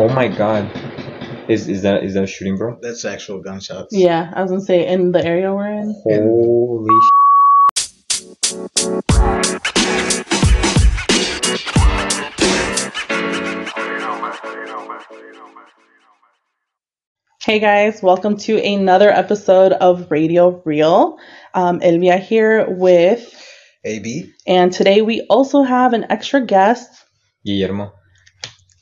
Oh my god. Is is that is that a shooting, bro? That's actual gunshots. Yeah, I was gonna say in the area we're in. Holy Hey guys, welcome to another episode of Radio Real. Um, Elvia here with, AB. and today we also have an extra guest, Guillermo.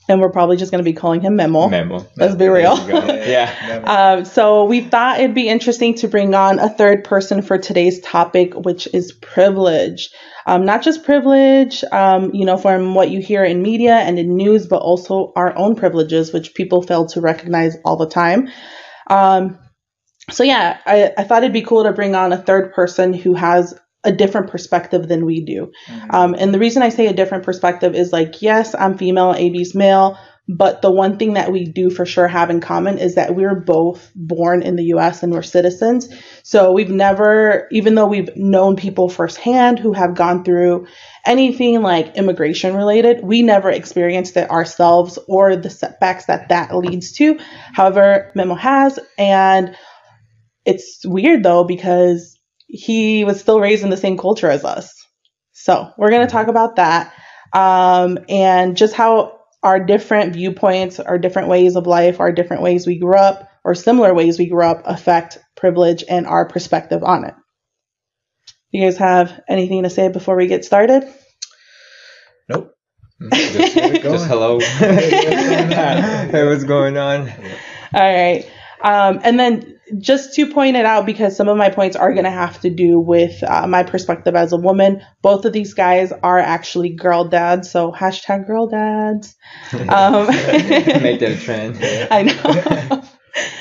And we're probably just gonna be calling him Memo. Memo. Let's be real. Yeah. Um, so we thought it'd be interesting to bring on a third person for today's topic, which is privilege. Um, not just privilege, um, you know, from what you hear in media and in news, but also our own privileges, which people fail to recognize all the time. Um, so yeah, I, I thought it'd be cool to bring on a third person who has a different perspective than we do. Um, and the reason I say a different perspective is like, yes, I'm female, AB's male, but the one thing that we do for sure have in common is that we're both born in the US and we're citizens. So we've never, even though we've known people firsthand who have gone through anything like immigration related, we never experienced it ourselves or the setbacks that that leads to. However, Memo has. And it's weird though, because he was still raised in the same culture as us. So we're going to talk about that um, and just how our different viewpoints, our different ways of life, our different ways we grew up, or similar ways we grew up affect privilege and our perspective on it. You guys have anything to say before we get started? Nope. Just, just hello. hey, what's going on? All right. Um, and then just to point it out, because some of my points are going to have to do with uh, my perspective as a woman, both of these guys are actually girl dads. So hashtag girl dads. Um, Make that a trend. I know.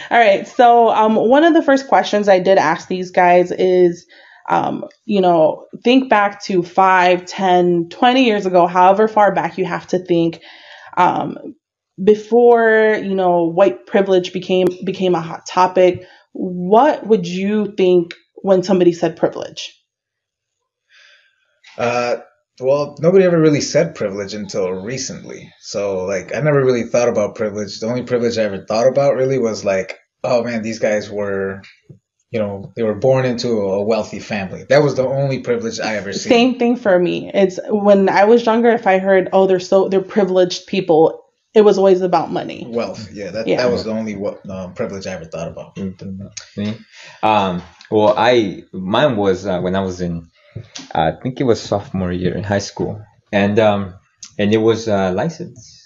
All right. So, um, one of the first questions I did ask these guys is, um, you know, think back to 5, 10, 20 years ago, however far back you have to think, um, before, you know, white privilege became, became a hot topic. What would you think when somebody said privilege? Uh, well, nobody ever really said privilege until recently. So, like, I never really thought about privilege. The only privilege I ever thought about really was like, oh man, these guys were, you know, they were born into a wealthy family. That was the only privilege I ever seen. Same thing for me. It's when I was younger, if I heard, oh, they're so, they're privileged people, it was always about money. Wealth. Yeah, that, Yeah. that was the only what, um, privilege I ever thought about. Me? Um, well, I mine was uh, when I was in, I think it was sophomore year in high school, and um, and it was uh, license.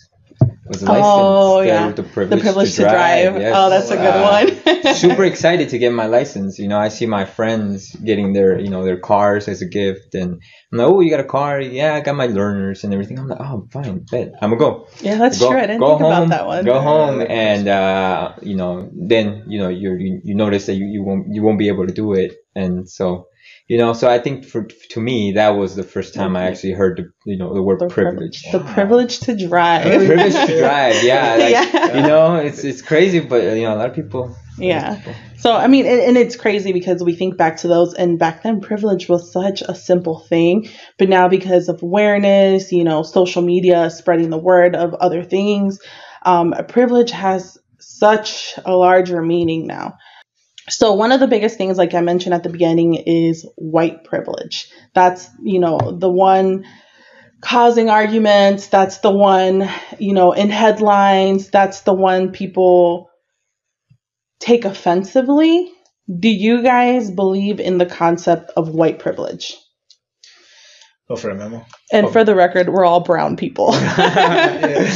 It was a license. Oh, yeah. the privilege, the privilege to drive. yes. Oh, that's a Uh, good one. super excited to get my license. You know, I see my friends getting their, you know, their cars as a gift, and I'm like, oh, you got a car? Yeah, I got my learners and everything. I'm like, oh, fine, bet. I'm gonna go. Yeah, that's go, true. I didn't go think home, about that one. Go home, and uh, you know, then you know, you're, you you notice that you, you won't you won't be able to do it, and so. You know, so I think for to me that was the first time I actually heard the you know the word The priv- privilege. The privilege to drive The privilege to drive, yeah, like, Yeah. you know, it's it's crazy, but you know, a lot of people. Yeah. So I mean, and, and it's crazy because we think back to those, and back then privilege was such a simple thing, but now because of awareness, you know, social media spreading the word of other things, um, privilege has such a larger meaning now. So one of the biggest things, like I mentioned at the beginning, is white privilege. That's you know the one causing arguments. That's the one you know in headlines. That's the one people take offensively. Do you guys believe in the concept of white privilege? Go for a memo. And Oh. for the record, we're all brown people. yeah,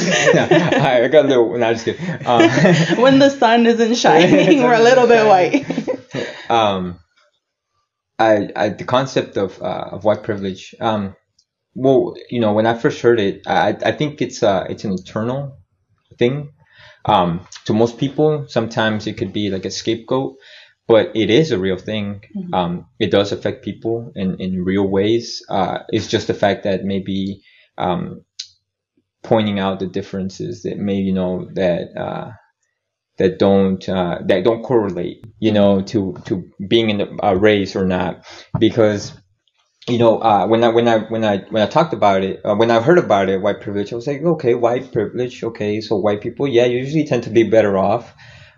I got a little. No, I'm just kidding. Um, when the sun isn't shining, we're a little bit white. um, I, I the concept of uh, of white privilege. Um, well, you know, when I first heard it, I I think it's uh it's an internal thing. Um, to most people, sometimes it could be like a scapegoat, but it is a real thing. Mhm. Um, it does affect people in in real ways. Uh, it's just the fact that maybe um, pointing out the differences that maybe you know that uh, that don't uh, that don't correlate, you know, to to being in a race or not, because you know, uh, when I when I when I when I talked about it, uh, when I heard about it, white privilege, I was like, okay, white privilege, okay, so white people, yeah, usually tend to be better off.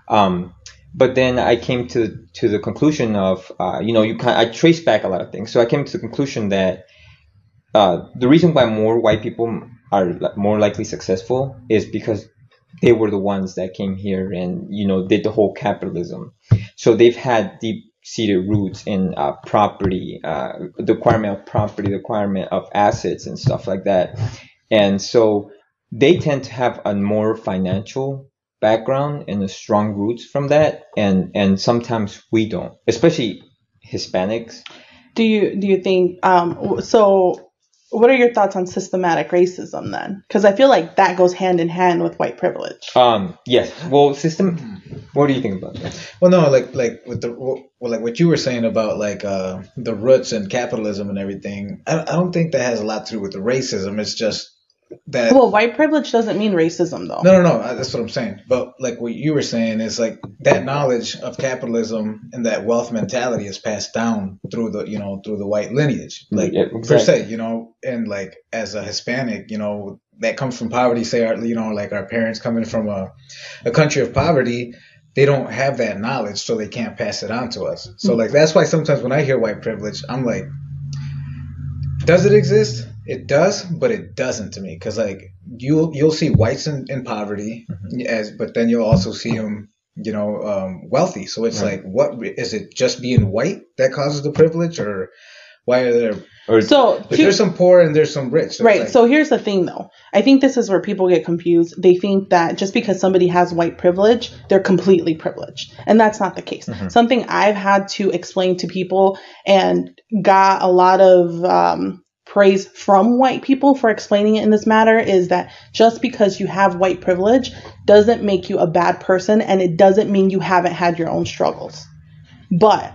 Um, but then I came to to the conclusion of, uh, you know, you can I traced back a lot of things. So I came to the conclusion that uh, the reason why more white people are more likely successful is because they were the ones that came here and you know did the whole capitalism. So they've had deep seated roots in uh, property, uh, the requirement of property, the requirement of assets and stuff like that. And so they tend to have a more financial background and a strong roots from that. And, and sometimes we don't, especially Hispanics. Do you do you think um so? What are your thoughts on systematic racism then? Because I feel like that goes hand in hand with white privilege. Um, yes. Well, system, what do you think about that? Well, no, like like with the well, like what you were saying about like uh, the roots and capitalism and everything. I, I don't think that has a lot to do with the racism. It's just that. Well, white privilege doesn't mean racism though. no, no, no. That's what I'm saying. But like what you were saying is like that knowledge of capitalism and that wealth mentality is passed down through the you know through the white lineage, like Yeah, per se, you know, and like as a Hispanic, you know, that comes from poverty. Say our you know like our parents coming from a a country of poverty. They don't have that knowledge, so they can't pass it on to us. So mm-hmm. like that's why sometimes when I hear white privilege, I'm like, does it exist? It does, but it doesn't to me because like you'll you'll see whites in, in poverty as, but then you'll also see them, you know, um, wealthy. So it's Right. like, what is it? Just being white that causes the privilege, or why are there? Or So But two- there's some poor and there's some rich. So Right. like- So here's the thing, though. I think this is where people get confused. They think that just because somebody has white privilege, they're completely privileged. And that's not the case. Something I've had to explain to people and got a lot of um, praise from white people for explaining it in this matter is that just because you have white privilege doesn't make you a bad person and it doesn't mean you haven't had your own struggles. But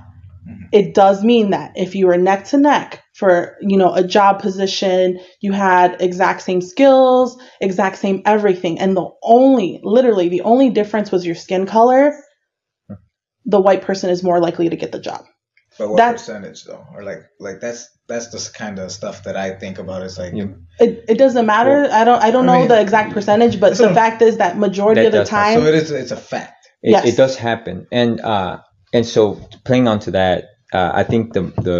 mm-hmm. it does mean that if you were neck to neck for you know a job position you had exact same skills exact same everything and the only literally the only difference was your skin color the white person is more likely to get the job but what that's- percentage though? Or like like that's that's the kind of stuff that I think about. Is like Yeah. it, it doesn't matter i don't i don't I know mean, the exact percentage but the what fact is that majority That of the does happen. time so it is it's a fact. it, Yes. it does happen and uh and so playing onto that uh, i think the the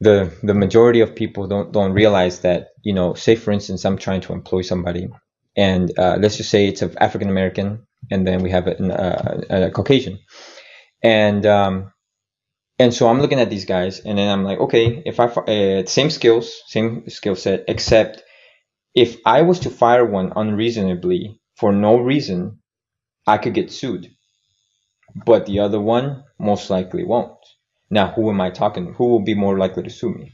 the the majority of people don't don't realize that you know say for instance i'm trying to employ somebody and uh, let's just say it's an african american and then we have an, uh, a caucasian and um and so i'm looking at these guys and then i'm like okay if i uh, same skills same skill set except if i was to fire one unreasonably for no reason I could get sued, but the other one most likely won't. Now, who am I talking? Who will be more likely to sue me?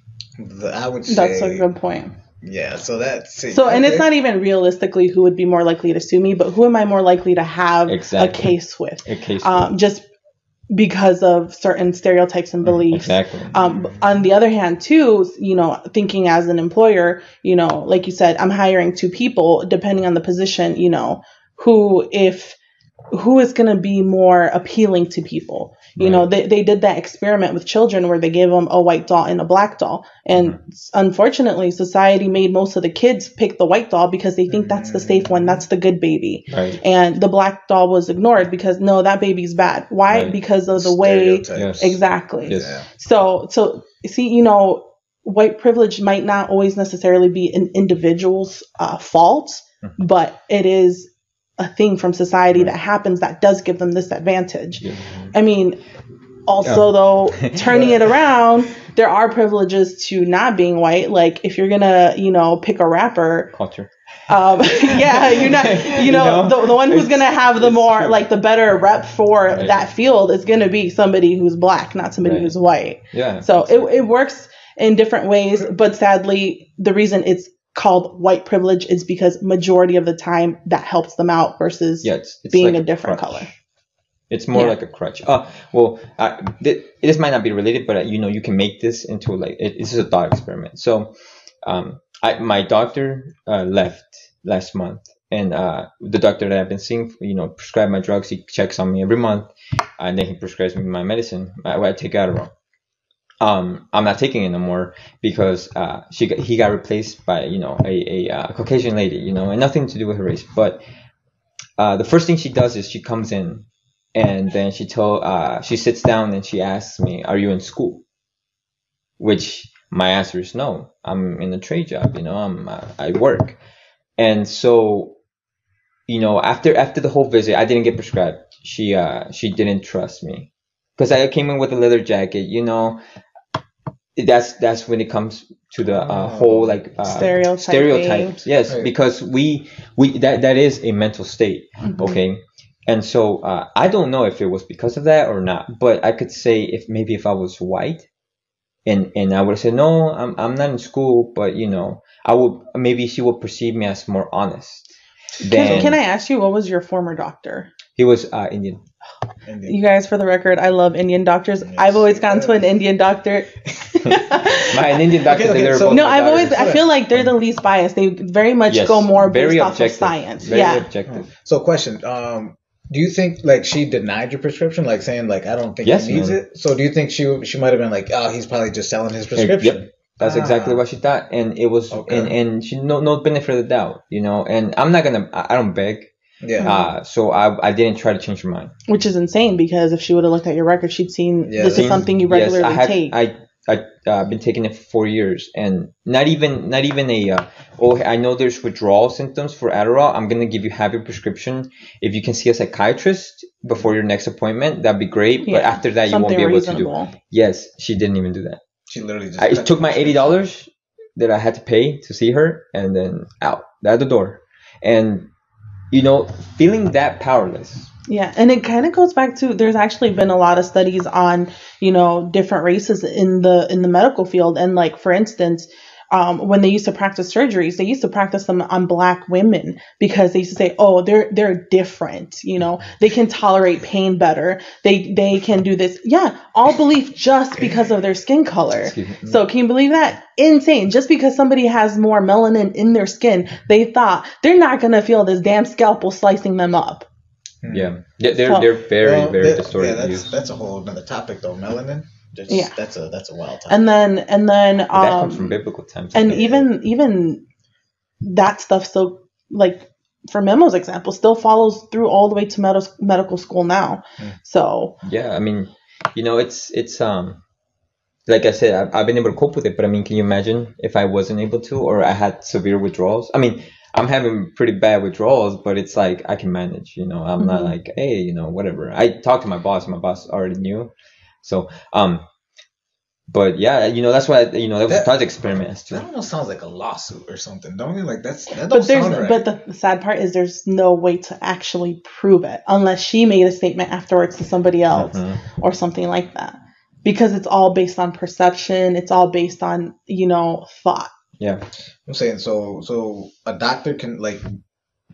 I would say that's a good point yeah. So that's so and it's not even realistically who would be more likely to sue me but who am i more likely to have Exactly. a case with A case. um, just because of certain stereotypes and beliefs. exactly. Um, on the other hand, too, you know, thinking as an employer, you know, like you said, I'm hiring two people, depending on the position, you know, who if who is going to be more appealing to people. You know, they, they did that experiment with children where they gave them a white doll and a black doll. And unfortunately, society made most of the kids pick the white doll because they think that's the safe one, that's the good baby. right. And the black doll was ignored because no, that baby's bad. Why? Right. Because of the way Yes. exactly. Yes. Yeah. So, so see, you know, white privilege might not always necessarily be an individual's uh, fault, Mhm. but it is a thing from society that happens that does give them this advantage. Yeah. I mean, also though, turning it around, there are privileges to not being white. Like if you're gonna, you know, pick a rapper, Culture. um, yeah, you're not, you know, You know? the, the one who's gonna have the more, like the better rep for Right. that field is gonna be somebody who's black, not somebody Right. who's white. Yeah. So it, it works in different ways, but sadly, the reason it's called white privilege is because majority of the time that helps them out versus yeah, it's, it's being like a different crutch. color. It's more Yeah. like a crutch. Uh, well, uh, th- this might not be related, but uh, you know, you can make this into like it, this is a thought experiment. So, um, I, my doctor uh, left last month, and uh, the doctor that I've been seeing, you know, prescribed my drugs. He checks on me every month, and then he prescribes me my medicine. I, I take Adderall. Um, I'm not taking it no more because uh, she he got replaced by you know a, a uh, Caucasian lady, you know, and nothing to do with her race. But uh, the first thing she does is she comes in and then she told uh, she sits down and she asks me, "Are you in school?" Which my answer is no. I'm in a trade job, you know. I'm uh, I work, and so you know after after the whole visit, I didn't get prescribed. She she didn't trust me because I came in with a leather jacket, you know. That's that's when it comes to the uh, whole like uh, Stereotyping. stereotypes. Yes, Right. because we we that that is a mental state. Mhm. Okay. And so uh, I don't know if it was because of that or not, but I could say if maybe if I was white, and and I would say no, I'm I'm not in school, but you know I would maybe she would perceive me as more honest. Can, can I ask you what was your former doctor? He was uh, Indian. Indian. You guys, for the record, I love Indian doctors. Yes. I've always gone to an Indian doctor. My an Indian doctor. Okay, okay, they're so- both no, I've always. I feel like they're the least biased. They very much Yes, go more based very off of science. Very yeah. objective. So, question: um, Do you think like she denied your prescription, like saying like I don't think Yes, he needs man. it? So, do you think she she might have been like, oh, he's probably just selling his prescription? Yep. That's exactly Ah. what she thought, and it was, Okay. and and she no no benefit of the doubt, you know. And I'm not gonna, I I don't beg, Yeah. uh, so I I didn't try to change her mind. Which is insane because if she would have looked at your record, she'd seen Yeah, this is something you regularly Yes, regularly I had, take. I I uh, been taking it for four years, and not even not even a. Uh, oh, I know there's withdrawal symptoms for Adderall. I'm gonna give you have your prescription. If you can see a psychiatrist before your next appointment, that'd be great. Yeah, But after that, you won't be able to reasonable. do. Yes, she didn't even do that. she literally just. I, it took my eighty dollars that I had to pay to see her, and then out at the door, and you know, feeling that powerless. Yeah, and it kind of goes back to there's actually been a lot of studies on you know different races in the in the medical field, and like for instance, um, when they used to practice surgeries, they used to practice them on black women because they used to say, oh, they're they're different, you know, they can tolerate pain better, they they can do this, yeah, all belief just because of their skin color. So can you believe that? Insane. Just because somebody has more melanin in their skin, they thought they're not gonna feel this damn scalpel slicing them up. Yeah, they're they're, So- they're very Well, very that- distorted Yeah, that's views. that's a whole another topic though. Melanin. That's, Yeah. That's a that's a wild time. And then and then that comes from um biblical times. and okay? even even that stuff still like for Memo's example still follows through all the way to med- medical school now. Hmm. So yeah, I mean, you know, it's it's um, like I said, I've, I've been able to cope with it. But I mean, can you imagine if I wasn't able to, or I had severe withdrawals? I mean, I'm having pretty bad withdrawals, but it's like I can manage. You know, I'm not Mhm. like, hey, you know, whatever. I talked to my boss. My boss already knew, so um. But yeah, you know that's why you know that was a That- thought experiment as that to almost sounds like a lawsuit or something, don't you? Like that's that don't but there's sound right. but the, the sad part is there's no way to actually prove it unless she made a statement afterwards to somebody else Mhm. or something like that. Because it's all based on perception, it's all based on, you know, thought. yeah. I'm saying so so a doctor can like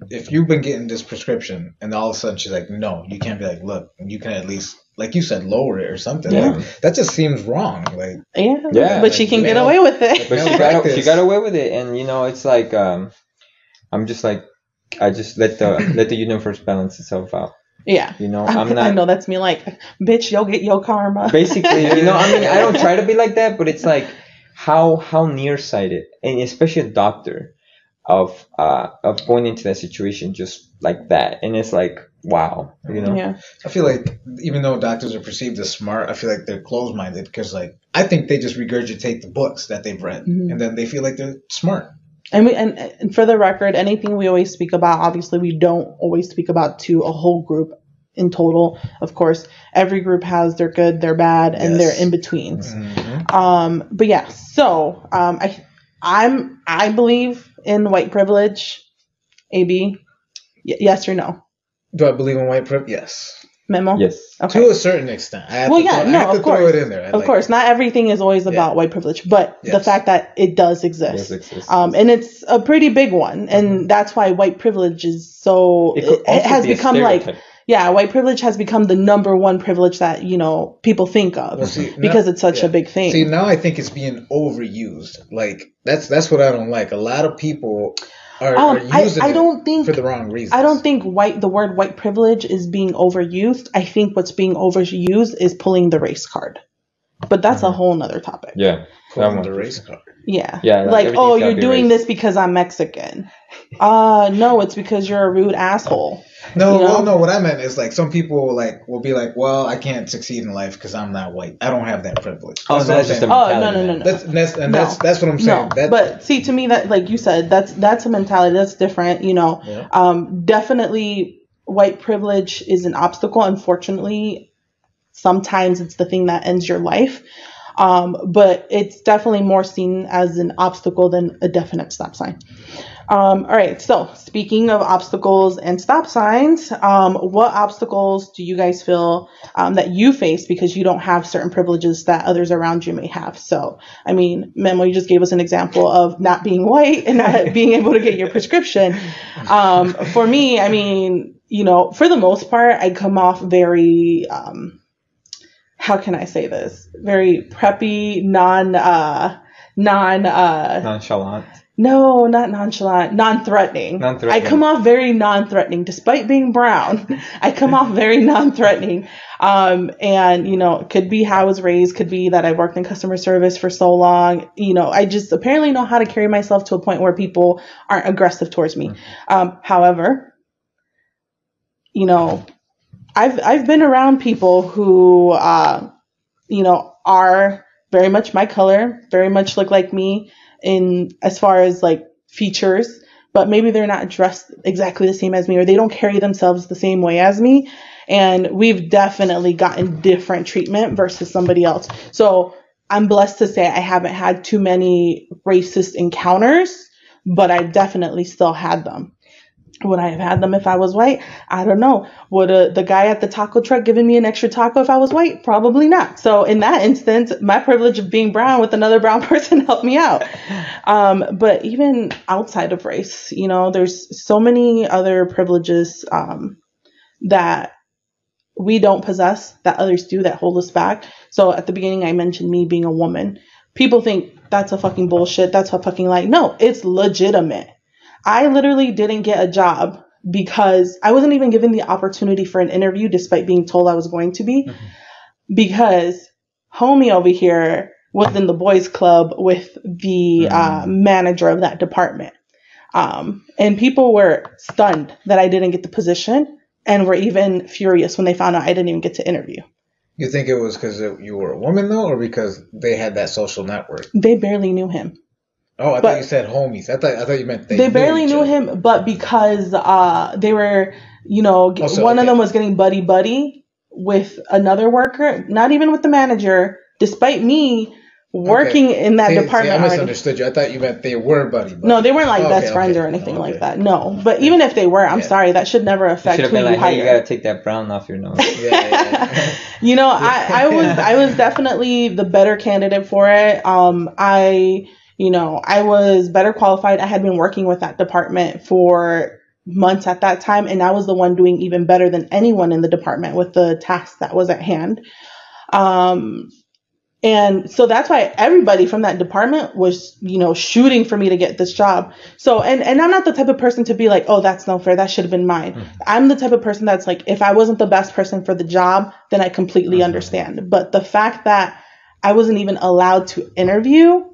if you've been getting this prescription and all of a sudden she's like, no, you can't be like, look, you can at least like you said, lower it or something. Yeah. Like, that just seems wrong. Like Yeah. Yeah, but she can get male- away with it. but she got she got away with it, and you know it's like um, I'm just like I just let the let the universe balance itself out. yeah. You know, I'm I not know that's me like, bitch, you'll get your karma. basically. You know, I mean, I don't try to be like that, but it's like how how nearsighted, and especially a doctor, of uh of going into that situation just like that, and it's like wow, you know. Yeah. I feel like even though doctors are perceived as smart, I feel like they're closed minded because like I think they just regurgitate the books that they've read Mhm. and then they feel like they're smart. And we and, and for the record, anything we always speak about, obviously we don't always speak about to a whole group in total. Of course, every group has their good, their bad, and Yes. their in betweens. Mm-hmm. Um, but yeah, so um, I I'm I believe in white privilege. AB, y- yes or no? Do I believe in white privilege? Yes. Memo. Yes. Okay. To a certain extent. I have Well, to yeah, throw, I no, have to of throw course. it in there. I Of like course, it. not everything is always Yeah. about white privilege, but the fact that it does exist. Yes, exists. Um, and it's a pretty big one, and that's why white privilege is so. It It, could also has be a become like, stereotype. Yeah, white privilege has become the number one privilege that you know people think of Well, see, because now- it's such yeah. a big thing. See, now I think it's being overused. Like that's that's what I don't like. A lot of people are, um, are using I it don't think for the wrong reasons. I don't think white the word white privilege is being overused. I think what's being overused is pulling the race card. But that's a Mhm. whole nother topic. Yeah. Pull That on one the race sure. Car. Yeah. Yeah, like, Like, oh, you're be doing race. this because I'm Mexican. Uh, no, it's because you're a rude asshole. No, You know? well, no. What I meant is like some people like will be like, well, I can't succeed in life because I'm not white. I don't have that privilege. Oh, what that's just saying. a Oh, no, no, no, no. That's that's and No. that's that's what I'm saying. No, that, but see, to me, that like you said, that's that's a mentality that's different. You know, Yeah. um, definitely white privilege is an obstacle. Unfortunately, sometimes it's the thing that ends your life. Um, but it's definitely more seen as an obstacle than a definite stop sign. Um, all right. So speaking of obstacles and stop signs, um, what obstacles do you guys feel um, that you face because you don't have certain privileges that others around you may have? So, I mean, Memo, you just gave us an example of not being white and not being able to get your prescription. Um, for me, I mean, you know, for the most part, I come off very, um, how can I say this? Very preppy, non, uh, non, uh, Nonchalant. no, not nonchalant, non-threatening. Non-threatening. I come off very non-threatening, despite being brown. I come off very non-threatening. Um, and you know, could be how I was raised, could be that I worked in customer service for so long. You know, I just apparently know how to carry myself to a point where people aren't aggressive towards me. Um, however, you know, I've I've been around people who, uh, you know, are very much my color, very much look like me in as far as like features, but maybe they're not dressed exactly the same as me or they don't carry themselves the same way as me. And we've definitely gotten different treatment versus somebody else. So I'm blessed to say I haven't had too many racist encounters, but I've definitely still had them. Would I have had them if I was white? I don't know. Would uh, the guy at the taco truck given me an extra taco if I was white? Probably not. So in that instance, my privilege of being brown with another brown person helped me out. Um, but even outside of race, you know, there's so many other privileges um, that we don't possess that others do that hold us back. So at the beginning, I mentioned me being a woman. People think that's a fucking bullshit. That's a fucking lie. No, it's legitimate. I literally didn't get a job because I wasn't even given the opportunity for an interview despite being told I was going to be because homie over here was in the boys club with the uh, manager of that department. Um, and people were stunned that I didn't get the position and were even furious when they found out I didn't even get to interview. You think it was because you were a woman though, or because they had that social network? They barely knew him. Oh, I But- thought you said homies. I thought I thought you meant they. they barely each knew him, but because uh, they were, you know, Oh, so, one of them was getting buddy buddy with another worker, not even with the manager, despite me working in that See, see, department I already. misunderstood you. I thought you meant they were buddy. buddy. No, they weren't like Okay, best friends okay. or anything Okay. like that. No, but even if they were, I'm Yeah. sorry, that should never affect should who been you like, hey, you gotta take that brown off your nose. Yeah, yeah, yeah. you know, I, I was I was definitely the better candidate for it. Um, I you know I was better qualified. I had been working with that department for months at that time, and I was the one doing even better than anyone in the department with the task that was at hand. Um, and so that's why everybody from that department was, you know, shooting for me to get this job. So, and, and I'm not the type of person to be like, oh, that's no fair. That should have been mine. I'm the type of person that's like, if I wasn't the best person for the job, then I completely understand. But the fact that I wasn't even allowed to interview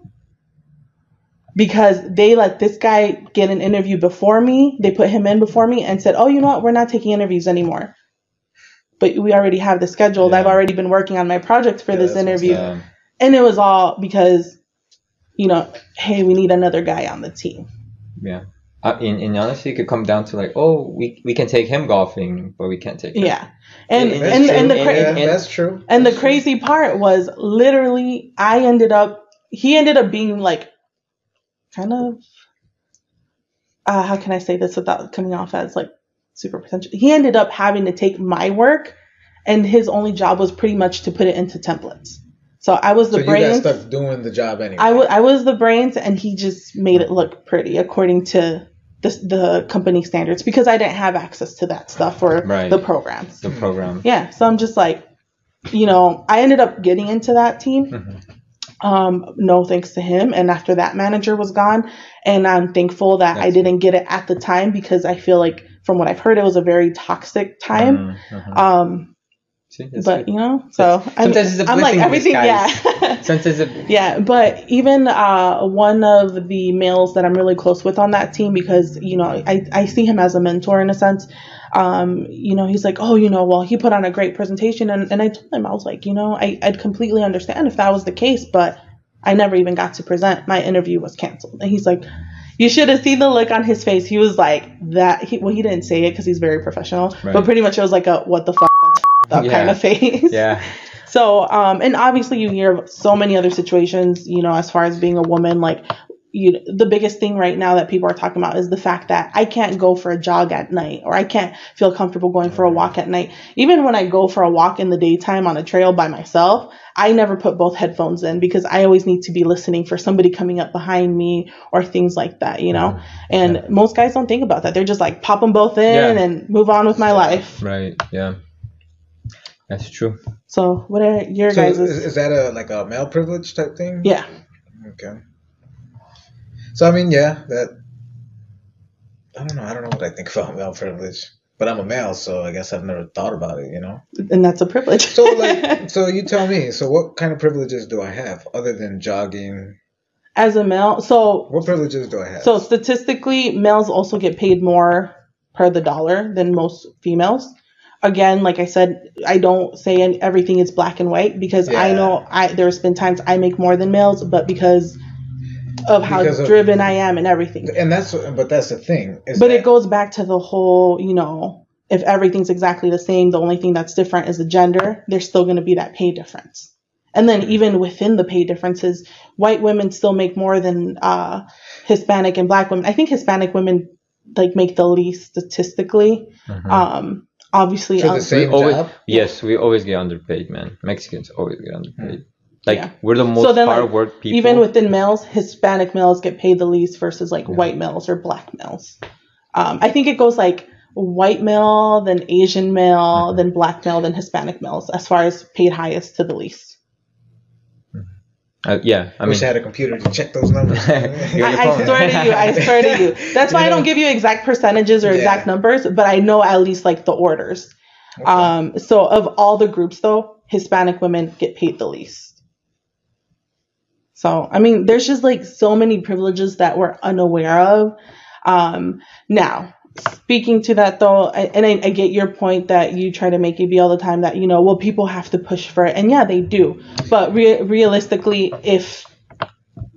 because they let this guy get an interview before me, they put him in before me and said, oh, you know what? We're not taking interviews anymore. But we already have the scheduled. Yeah. I've already been working on my project for Yeah, this interview. And it was all because, you know, hey, we need another guy on the team. yeah. Uh, in, in honesty, it could come down to like, oh, we, we can take him golfing, but we can't take her. Yeah. And And- and, and, the and- cra- yeah, and- that's true. and the crazy part was literally I ended up he ended up being like kind of uh, how can I say this without coming off as like super pretentious? He ended up having to take my work and his only job was pretty much to put it into templates. So I was the so you got brains. stuck doing the job anyway. I was the brains, and he just made it look pretty according to the, the company standards because I didn't have access to that stuff for Right. the programs. The program. Yeah, so I'm just like, you know, I ended up getting into that team. Mhm. Um, no thanks to him. And after that manager was gone, and I'm thankful that I didn't get it at the time because I feel like from what I've heard, it was a very toxic time. Mhm. Um, See, but good. you know, so I'm, Sometimes it's a I'm like everything. disguise. Yeah. Sometimes it, Yeah, but even uh, one of the males that I'm really close with on that team, because you know I, I see him as a mentor in a sense. Um, you know, he's like, oh, you know, well, he put on a great presentation, and, and I told him I was like, you know, I, I'd completely understand if that was the case, but I never even got to present. My interview was canceled, and he's like, you should have seen the look on his face. He was like that. He, well, he didn't say it because he's very professional, Right. but pretty much it was like a what the fuck up Yeah. kind of face. yeah, So, um, and obviously you hear of so many other situations, you know, as far as being a woman, like, you, the biggest thing right now that people are talking about is the fact that I can't go for a jog at night or I can't feel comfortable going for a walk at night. Even when I go for a walk in the daytime on a trail by myself, I never put both headphones in because I always need to be listening for somebody coming up behind me or things like that, you know? And most guys don't think about that. They're just like, pop them both in Yeah. and move on with my life. right. Yeah, that's true. So, what are your So guys' is, is that a like a male privilege type thing? Yeah. Okay. So I mean, yeah, that. I don't know. I don't know what I think about male privilege, but I'm a male, so I guess I've never thought about it. You know. And that's a privilege. So like, so you tell me. So what kind of privileges do I have other than jogging? as a male so What privileges do I have? so statistically males also get paid more per the dollar than most females again like i said i don't say an- everything is black and white because i know i there's been times i make more than males but because of how Because of- driven i am and everything. And that's but that's the thing. Is but that- it goes back to the whole you know if everything's exactly the same the only thing that's different is the gender there's still going to be that pay difference. And then even within the pay differences white women still make more than uh, hispanic and black women. I think hispanic women like make the least statistically. Mhm. um obviously For the same we always, job? Yes, we always get underpaid, man. Mexicans always get underpaid. Like Yeah. we're the most So then, like, hard work people. even within males hispanic males get paid the least versus like white males or black males um, i think it goes like white male then asian male then black male then hispanic males as far as paid highest to the least uh, yeah, I I mean, wish I had a computer to check those numbers. I, the I swear to you, I swear to you. That's why I don't know? give you exact percentages or exact numbers, but I know at least like the orders. Um, so of all the groups though, Hispanic women get paid the least. So I mean, there's just like so many privileges that we're unaware of. Um, now, speaking to that though, and I, I get your point that you try to make it be all the time that you know, well, people have to push for it, and yeah, they do. But re- realistically, if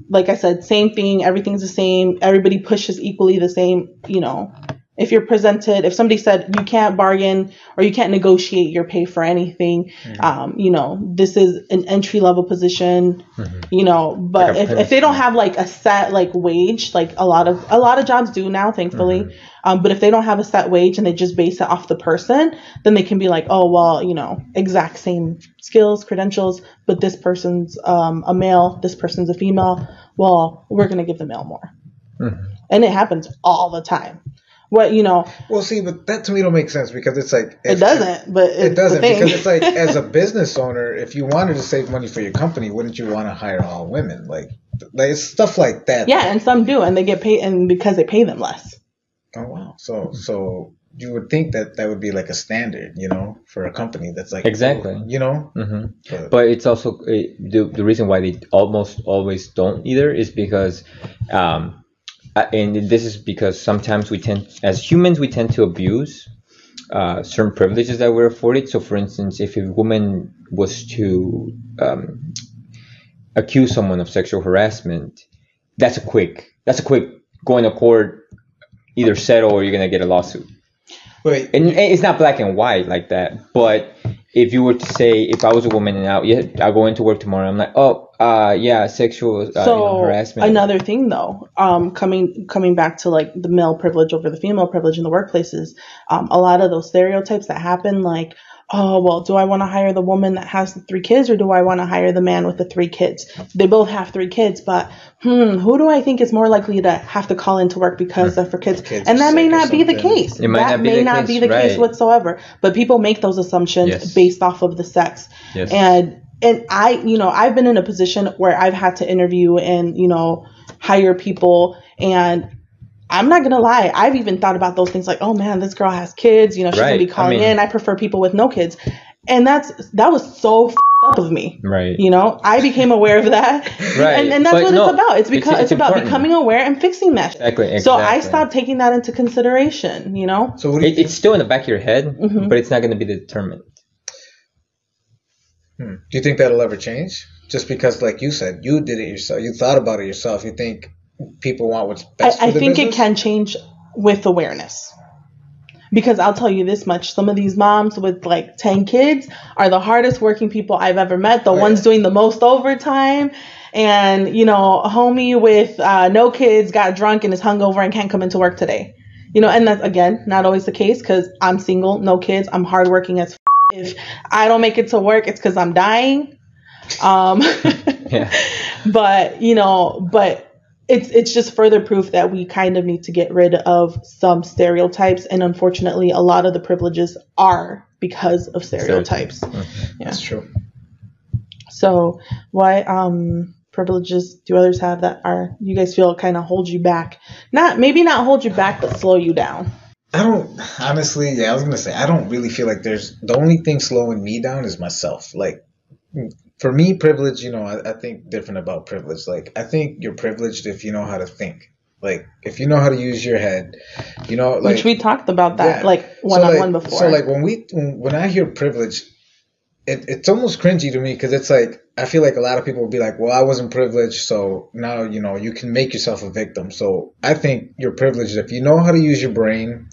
like I said, same thing, everything's the same, everybody pushes equally the same, you know. If you're presented, if somebody said you can't bargain or you can't negotiate your pay for anything, um, you know, this is an entry level position, you know, but Like if, if they don't have like a set like wage, like a lot of a lot of jobs do now, thankfully. Um, but if they don't have a set wage and they just base it off the person, then they can be like, oh well, you know, exact same skills, credentials, but this person's um, a male, this person's a female. Well, we're gonna give the male more, and it happens all the time. What you know, Well, see, but that to me don't make sense because it's like it doesn't, but it's It doesn't the thing. because it's like as a business owner, if you wanted to save money for your company, wouldn't you want to hire all women? Like, like stuff like that. yeah, and some do, and they get paid, and because they pay them less. Oh wow. So so you would think that that would be like a standard, you know, for a company that's like Exactly. you know. hmm But, But it's also it, the the reason why they almost always don't either is because, um, uh, and this is because sometimes we tend, as humans, we tend to abuse uh, certain privileges that we're afforded. So, for instance, if a woman was to um, accuse someone of sexual harassment, that's a quick, that's a quick going to court, either settle or you're gonna get a lawsuit wait, and it's not black and white like that. But if you were to say, if I was a woman and yeah, I go into work tomorrow, I'm like, oh, uh, yeah, sexual uh, you so know, harassment. another thing though um coming coming back to like the male privilege over the female privilege in the workplaces um a lot of those stereotypes that happen like oh well do i want to hire the woman that has the three kids or do i want to hire the man with the three kids? They both have three kids but hmm who do i think is more likely to have to call into work because of for kids, Kids and that may not be the case. It might that not be may the not case, be the case whatsoever. But people make those assumptions Yes. based off of the sex. Yes. and and I, you know, I've been in a position where I've had to interview and, you know, hire people and I'm not gonna lie, I've even thought about those things like, oh man, this girl has kids, you know, she's gonna be calling I mean- in. I prefer people with no kids. and that's that was so up of me. Right. You know, I became aware of that. Right. And, and that's But what no, it's about. It's it's- because it's, it's about becoming aware and fixing that. shit. Exactly. So I stopped taking that into consideration, you know? So what do you It, it's still in the back of your head, Mhm. but it's not going to be determined. Hmm. Do you think that'll ever change? Just because, like you said, you did it yourself. You thought about it yourself. You think people want what's I, best for I the think it can change with awareness. Because I'll tell you this much, some of these moms with like 10 kids are the hardest working people I've ever met, the Oh, ones yeah. doing the most overtime. And, you know, a homie with uh, no kids got drunk and is hungover and can't come into work today. You know, and that's again, not always the case because I'm single, no kids, I'm hardworking as f- if I don't make it to work, it's because I'm dying. Um, Yeah. but you know, but it's it's just further proof that we kind of need to get rid of some stereotypes, and unfortunately, a lot of the privileges are because of stereotypes. That's true. So, what um privileges do others have that are you guys feel kind of hold you back? Not maybe not hold you back, but slow you down. I don't honestly. Yeah, I was gonna say I don't really feel like there's the only thing slowing me down is myself. Like for me, privilege. You know, I, I think different about privilege. Like I think you're privileged if you know how to think. Like if you know how to use your head, you know, like Which we talked about that Yeah. like So, one on like- one before. So like when we when, when I hear privilege, it, it's almost cringy to me because it's like I feel like a lot of people would be like, well, I wasn't privileged, so now you know you can make yourself a victim. So I think you're privileged if you know how to use your brain,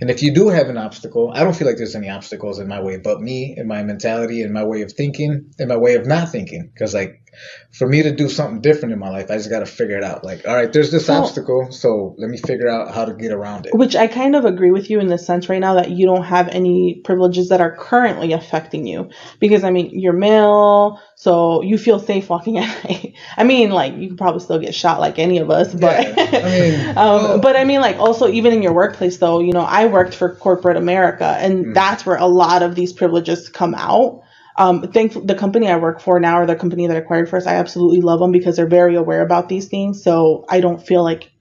and if you do have an obstacle, I don't feel like there's any obstacles in my way, but me and my mentality and my way of thinking and my way of not thinking. Because like for me to do something different in my life, I just got to figure it out. Like, all right, there's this obstacle, so let me figure out how to get around it. Which I kind of agree with you in the sense right now that you don't have any privileges that are currently affecting you. Because, I mean, you're male, so you feel safe walking at night. I mean, like, you could probably still get shot like any of us, but. Yeah, I mean, um, well- but I mean, like, also, even in your workplace, though, you know, I worked for corporate America, and Mm. that's where a lot of these privileges come out. Um, thank the company I work for now, or the company that acquired first, I absolutely love them because they're very aware about these things. So I don't feel like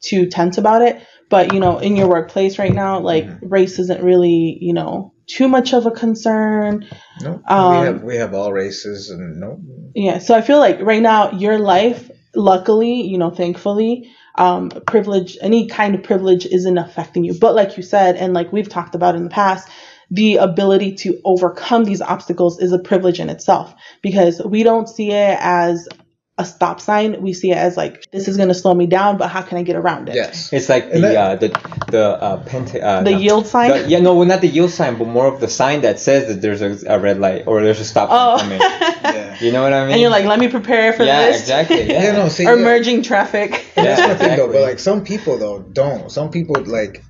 too tense about it. But you know, in your workplace right now, like Mm-hmm. race isn't really, you know, too much of a concern. No, Um, we have we have all races and no. Yeah. So I feel like right now, your life, luckily, you know, thankfully, um, privilege, any kind of privilege isn't affecting you. But like you said, and like we've talked about in the past, the ability to overcome these obstacles is a privilege in itself because we don't see it as a stop sign. We see it as like, this is going to slow me down, but how can I get around it? Yes. It's like the that- uh, the the uh, penta, uh, The no. yield sign? The- yeah, no, well, not the yield sign, but more of the sign that says that there's a, a red light or there's a stop Oh. sign coming. Yeah. You know what I mean? and you're like, let me prepare for yeah, this. exactly. Yeah, Yeah, no, see, or yeah. merging traffic. And that's Yeah, one thing though. exactly. But like some people though don't. Some people like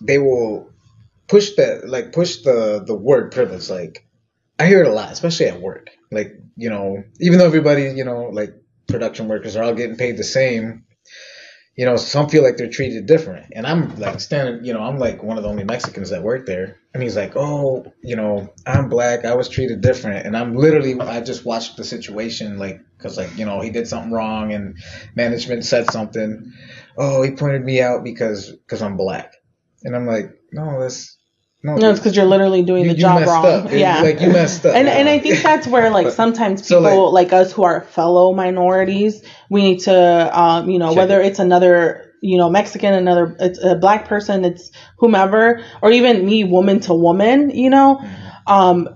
they will push that like push the the word privilege. Like I hear it a lot, especially at work. Like you know, even though everybody you know like production workers are all getting paid the same. You know, some feel like they're treated different, and I'm like standing. You know, I'm like one of the only Mexicans that work there, and he's like, "Oh, you know, I'm black. I was treated different," and I'm literally, I just watched the situation, like, cause like, you know, he did something wrong, and management said something. Oh, he pointed me out because because I'm black, and I'm like, no, that's no, No, it's because you're literally doing You- the you job messed wrong. up. Yeah. like, you messed up. And and I think that's where like But- sometimes So, people like, us who are fellow minorities, we need to um, you know, whether it. it's another you know, Mexican, another it's a black person, it's whomever, or even me, woman to woman, you know, um,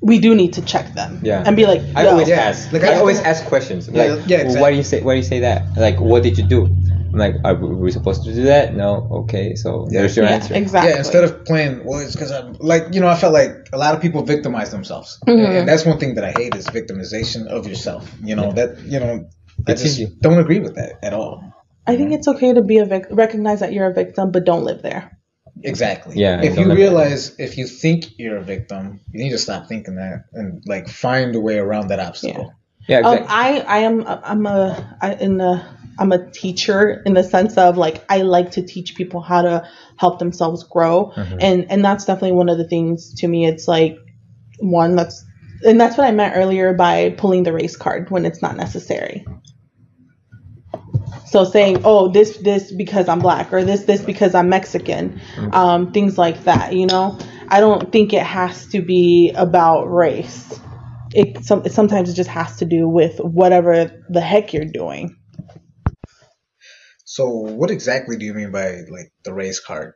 we do need to check them. Yeah. And be like, I always Yeah. ask. Like, I, I- always ask questions. Yeah, like, yeah, well, why do you say? Why do you say that? Like, what did you do? I'm like, are we we supposed to do that? No. Okay. So there's your yeah, answer. exactly. Yeah, instead of playing, well, it's because I'm like, you know, I felt like a lot of people victimize themselves, Mhm. and, and that's one thing that I hate is victimization of yourself. You know that, you know, I It's just easy. don't agree with that at all. I think it's okay to be a vic- recognize that you're a victim, but don't live there. Exactly. Yeah, If you let- realize, if you think you're a victim, you need to stop thinking that and like find a way around that obstacle. yeah. Um, Exactly. I I am I'm a I, in the I'm a teacher in the sense of like I like to teach people how to help themselves grow, and and that's definitely one of the things to me. It's like one that's and that's what I meant earlier by pulling the race card when it's not necessary. So saying, oh, this this because I'm black or this this because I'm Mexican, um, things like that. You know, I don't think it has to be about race. It, some, sometimes it just has to do with whatever the heck you're doing. So, what exactly do you mean by like the race card?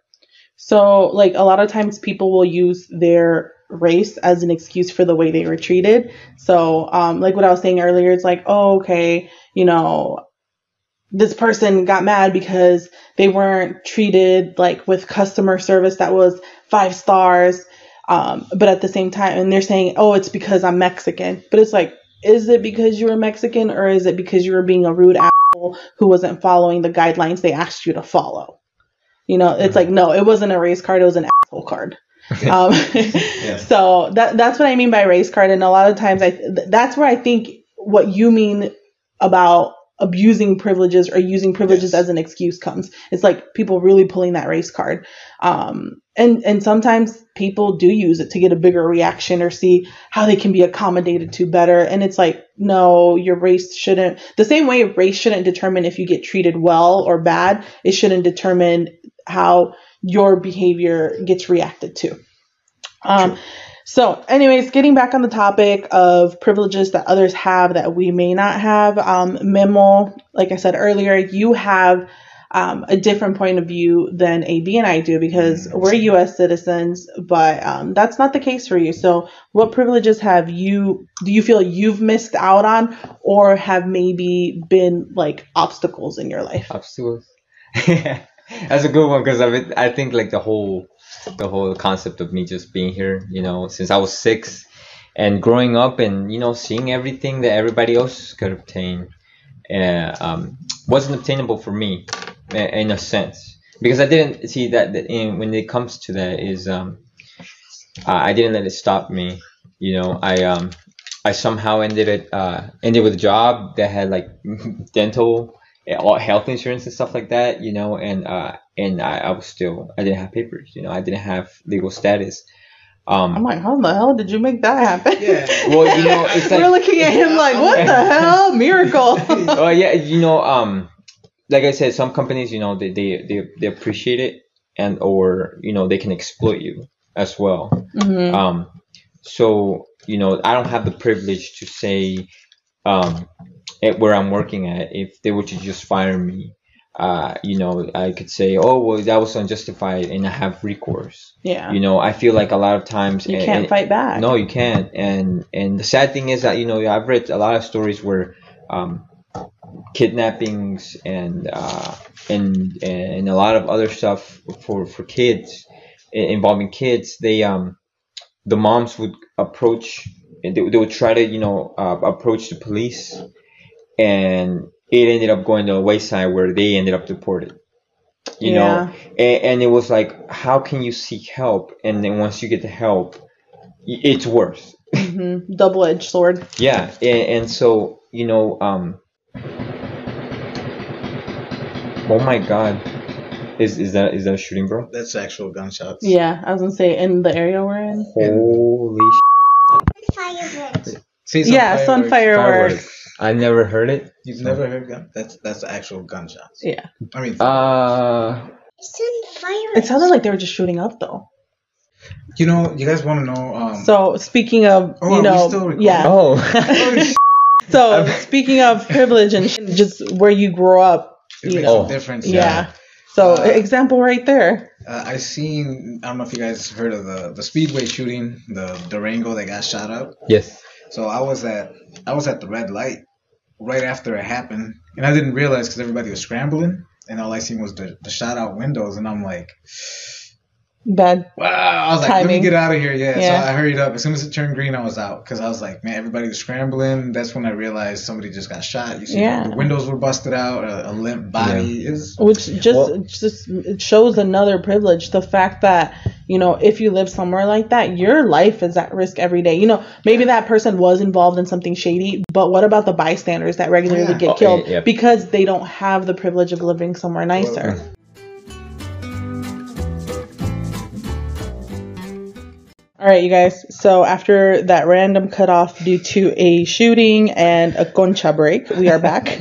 So, like a lot of times people will use their race as an excuse for the way they were treated. So, um, like what I was saying earlier, it's like, oh, okay, you know, this person got mad because they weren't treated like with customer service that was five stars. Um, but at the same time, and they're saying, oh, it's because I'm Mexican. But it's like, is it because you were Mexican or is it because you were being a rude who wasn't following the guidelines they asked you to follow? You know, it's like, no, it wasn't a race card, it was an asshole card. Um, So that that's what I mean by race card, and a lot of times I th- that's where I think what you mean about abusing privileges or using privileges Yes. as an excuse comes. It's like people really pulling that race card, um, and and sometimes people do use it to get a bigger reaction or see how they can be accommodated to better. And it's like, no, your race shouldn't. The same way race shouldn't determine if you get treated well or bad. It shouldn't determine how your behavior gets reacted to. Um, so, anyways, getting back on the topic of privileges that others have that we may not have, um, Memo, like I said earlier, you have um, a different point of view than AB and I do because we're U.S. citizens, but um, that's not the case for you. So, what privileges have you? Do you feel you've missed out on, or have maybe been like obstacles in your life? obstacles. That's a good one because I mean, I think like the whole the whole concept of me just being here, you know, since I was six and growing up and you know seeing everything that everybody else could obtain, uh, um, wasn't obtainable for me in a sense because I didn't see that, that in, when it comes to that is um, I I didn't let it stop me. You know, I um, I somehow ended it uh, ended with a job that had like dental, eh, all health insurance and stuff like that. You know, and uh, and I, I was still I didn't have papers. You know, I didn't have legal status. Um, I'm like, how the hell did you make that happen? Yeah. well, you know, it's like We're looking at him like, what the hell? Miracle. oh yeah, you know, um, like I said, some companies, you know, they, they, they, they appreciate it and or you know they can exploit you as well. Mhm. Um, so you know, I don't have the privilege to say um, at where I'm working at if they were to just fire me. Uh, you know, I could say, oh well, that was unjustified, and I have recourse. Yeah. You know, I feel like a lot of times You and- can't and- fight back. no, you can't. And and the sad thing is that you know I've read a lot of stories where um, kidnappings and uh, and and a lot of other stuff for for kids involving kids. They um the moms would approach and they, they would try to you know uh, approach the police, and it ended up going to a wayside where they ended up deported. You know, and, and it was like, how can you seek help? And then once you get the help, it's worse. hmm Double edged sword. Yeah, and, and so you know, um, oh my God, is is that is that a shooting, bro? That's actual gunshots. Yeah, I was gonna say in the area we're in. Holy Fireworks. See some yeah, sun fireworks. fireworks. fireworks! I never heard it. You've never heard gun? That's that's actual gunshots. Yeah, I mean, Uh, Send fireworks. it sounded like they were just shooting up though. you know, you guys want to know? Um, So speaking of, Oh, are you we know, still recording? yeah. oh, So speaking of privilege and just where you grow up, it you makes know, a difference. yeah. So Uh, example right there. Uh, I seen. I don't know if you guys heard of the the Speedway shooting, the Durango that got shot up. yes. So I was at I was at the red light right after it happened, and I didn't realize because everybody was scrambling, and all I seen was the, the shot out windows, and I'm like, Bad. wow! I was like, let me get out of here, yeah. Yeah. So I hurried up. As soon as it turned green, I was out because I was like, man, everybody was scrambling. That's when I realized somebody just got shot. You see, Yeah. the windows were busted out, a, a limp body. Is Which just Well- just it shows another privilege. The fact that you know if you live somewhere like that, your life is at risk every day. You know maybe that person was involved in something shady, but what about the bystanders that regularly Yeah. get Oh, killed yeah, yeah. because they don't have the privilege of living somewhere nicer? All right, you guys. So after that random cutoff due to a shooting and a concha break, we are back.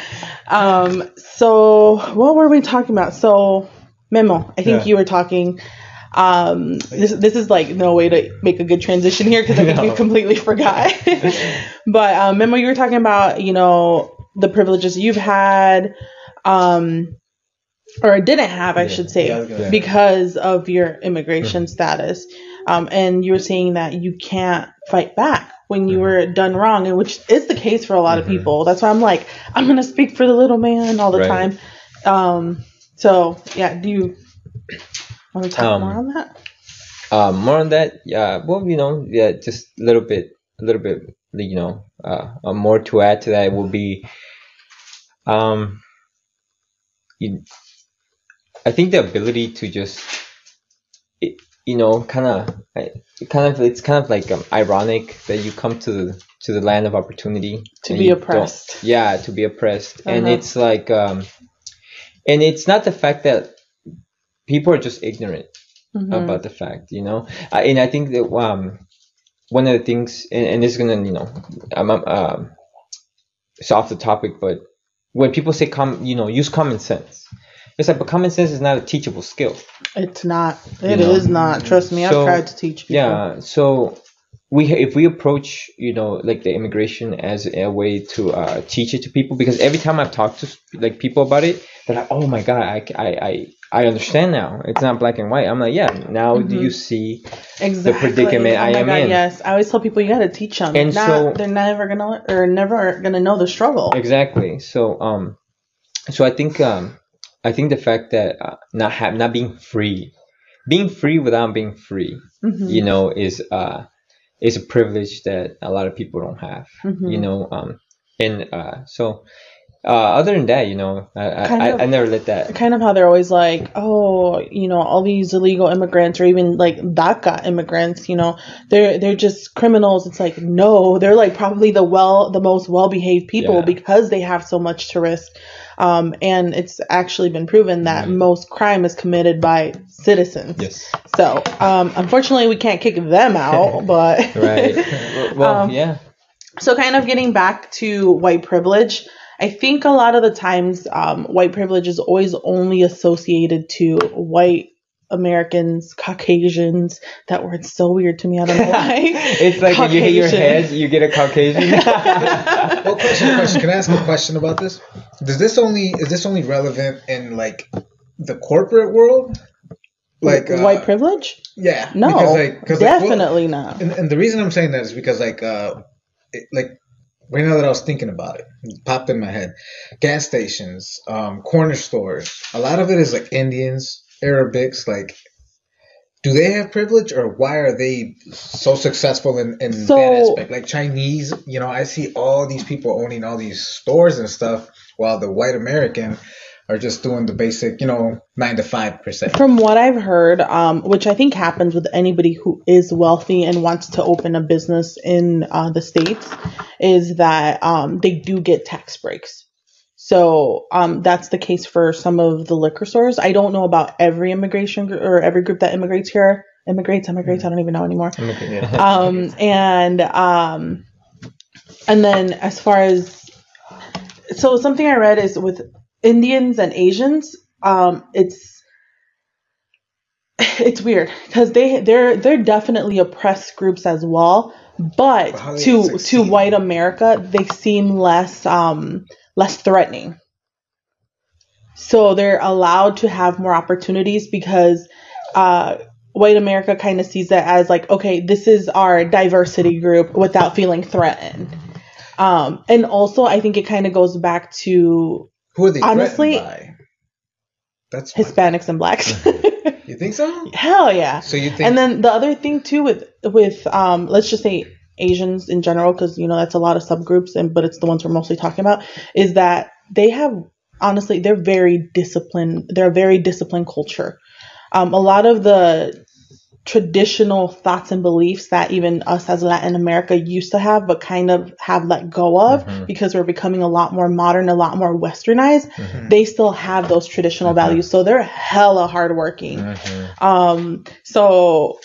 um, so what were we talking about? So Memo, I think Yeah. you were talking Um, this this is like no way to make a good transition here because I think No. we completely forgot. but um, remember you were talking about you know the privileges you've had, um, or didn't have, I Yeah. should say, Yeah, because of your immigration status. Um, and you were saying that you can't fight back when you were done wrong, and which is the case for a lot of Mhm. people. That's why I'm like, I'm gonna speak for the little man all the Right. time. Um, so yeah, do you want to talk Um, more on that? Um, more on that, yeah. Well, you know, yeah, just a little bit, a little bit, you know, uh, uh, more to add to that will be, um, you, I think the ability to just, you know, kind of, kind of, it's kind of like um, ironic that you come to the to the land of opportunity To be oppressed. Yeah, to be oppressed, and Uh-huh. it's like, um, and it's not the fact that people are just ignorant Mhm. about the fact, you know. Uh, and I think that um, one of the things, and, and this is gonna, you know, I'm, I'm um, it's off the topic, but when people say com, you know, use common sense, it's like, but common sense is not a teachable skill. It's not. It You is know, not. Trust me, so, I've tried to teach people. Yeah, so we if we approach, you know, like the immigration as a way to uh, teach it to people, because every time I've talked to like people about it, they're like, oh my god, I, I, I, I understand now. It's not black and white. I'm like, yeah. Now do Mhm. you see exactly. predicament oh I am God, in. Yes, I always tell people you got to teach them. And not, so- they're never gonna or never gonna know the struggle. Exactly. So um, so I think um, I think the fact that uh, not have not being free, being free without being free, Mhm. you know, is uh, is a privilege that a lot of people don't have. Mhm. You know, um, and uh, so uh, other than that, you know, I I, of- I never let that. kind of how they're always like, oh, you know, all these illegal immigrants or even like DACA immigrants, you know, they're they're just criminals. It's like no, they're like probably the well the most well behaved people Yeah. because they have so much to risk. Um, and it's actually been proven that Mhm. most crime is committed by citizens. Yes. So, um, unfortunately, we can't kick them out, but Right. well, Um, yeah. so kind of getting back to white privilege i think a lot of the times um, white privilege is always only associated to white americans caucasians that word's so weird to me i don't know why it's like if you hit your head, you get a Caucasian. Well, question, question. Can I ask a question about this? Does this only is this only relevant in like the corporate world? Like uh, white privilege Yeah. no because, like, 'cause, like, well, definitely not and, and the reason I'm saying that is because like uh, it, like right now that I was thinking about it, it popped in my head. Gas stations, um, corner stores. A lot of it is like Indians, Arabics. Like, do they have privilege, or why are they so successful in in So- that aspect? Like Chinese, you know, I see all these people owning all these stores and stuff, while the white American are just doing the basic, you know, nine to five percent. From what I've heard, um, which I think happens with anybody who is wealthy and wants to open a business in uh, the states, is that um, they do get tax breaks. So um, that's the case for some of the liquor stores. I don't know about every immigration gr- or every group that immigrates here. Immigrates, immigrates. I don't even know anymore um, and um, and then as far as so something I read is with Indians and Asians, um, it's it's weird because they they're they're definitely oppressed groups as well, but to to white America they seem less um less threatening. So they're allowed to have more opportunities because uh, white America kind of sees it as like, okay, this is our diversity group without feeling threatened. Um, and also, I think it kind of goes back to Who are they Honestly-? That's Hispanics and blacks. You think so? Hell yeah. So you think? And then the other thing too with with um, let's just say Asians in general, because you know that's a lot of subgroups, and but it's the ones we're mostly talking about, is that they have honestly they're very disciplined. They're a very disciplined culture. Um, a lot of the traditional thoughts and beliefs that even us as Latin America used to have, but kind of have let go of Mhm. because we're becoming a lot more modern, a lot more westernized. Mhm. They still have those traditional Mhm. values, so they're hella hardworking. Mhm. Um, so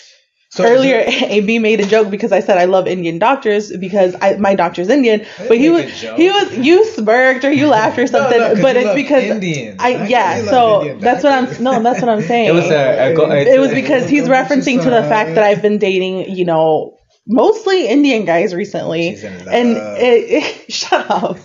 So earlier it- AB made a joke because I said I love Indian doctors because I, my doctor's Indian, but he was make a joke. he was you smirked or you laughed or something, no, 'cause but you it's love because Indians. I Not 'cause yeah. you So that's what I'm no, that's what I'm saying. It was a, a go, it was because he's referencing to the fact that I've been dating, you know, mostly Indian guys recently, She's in love. and it, it shut up,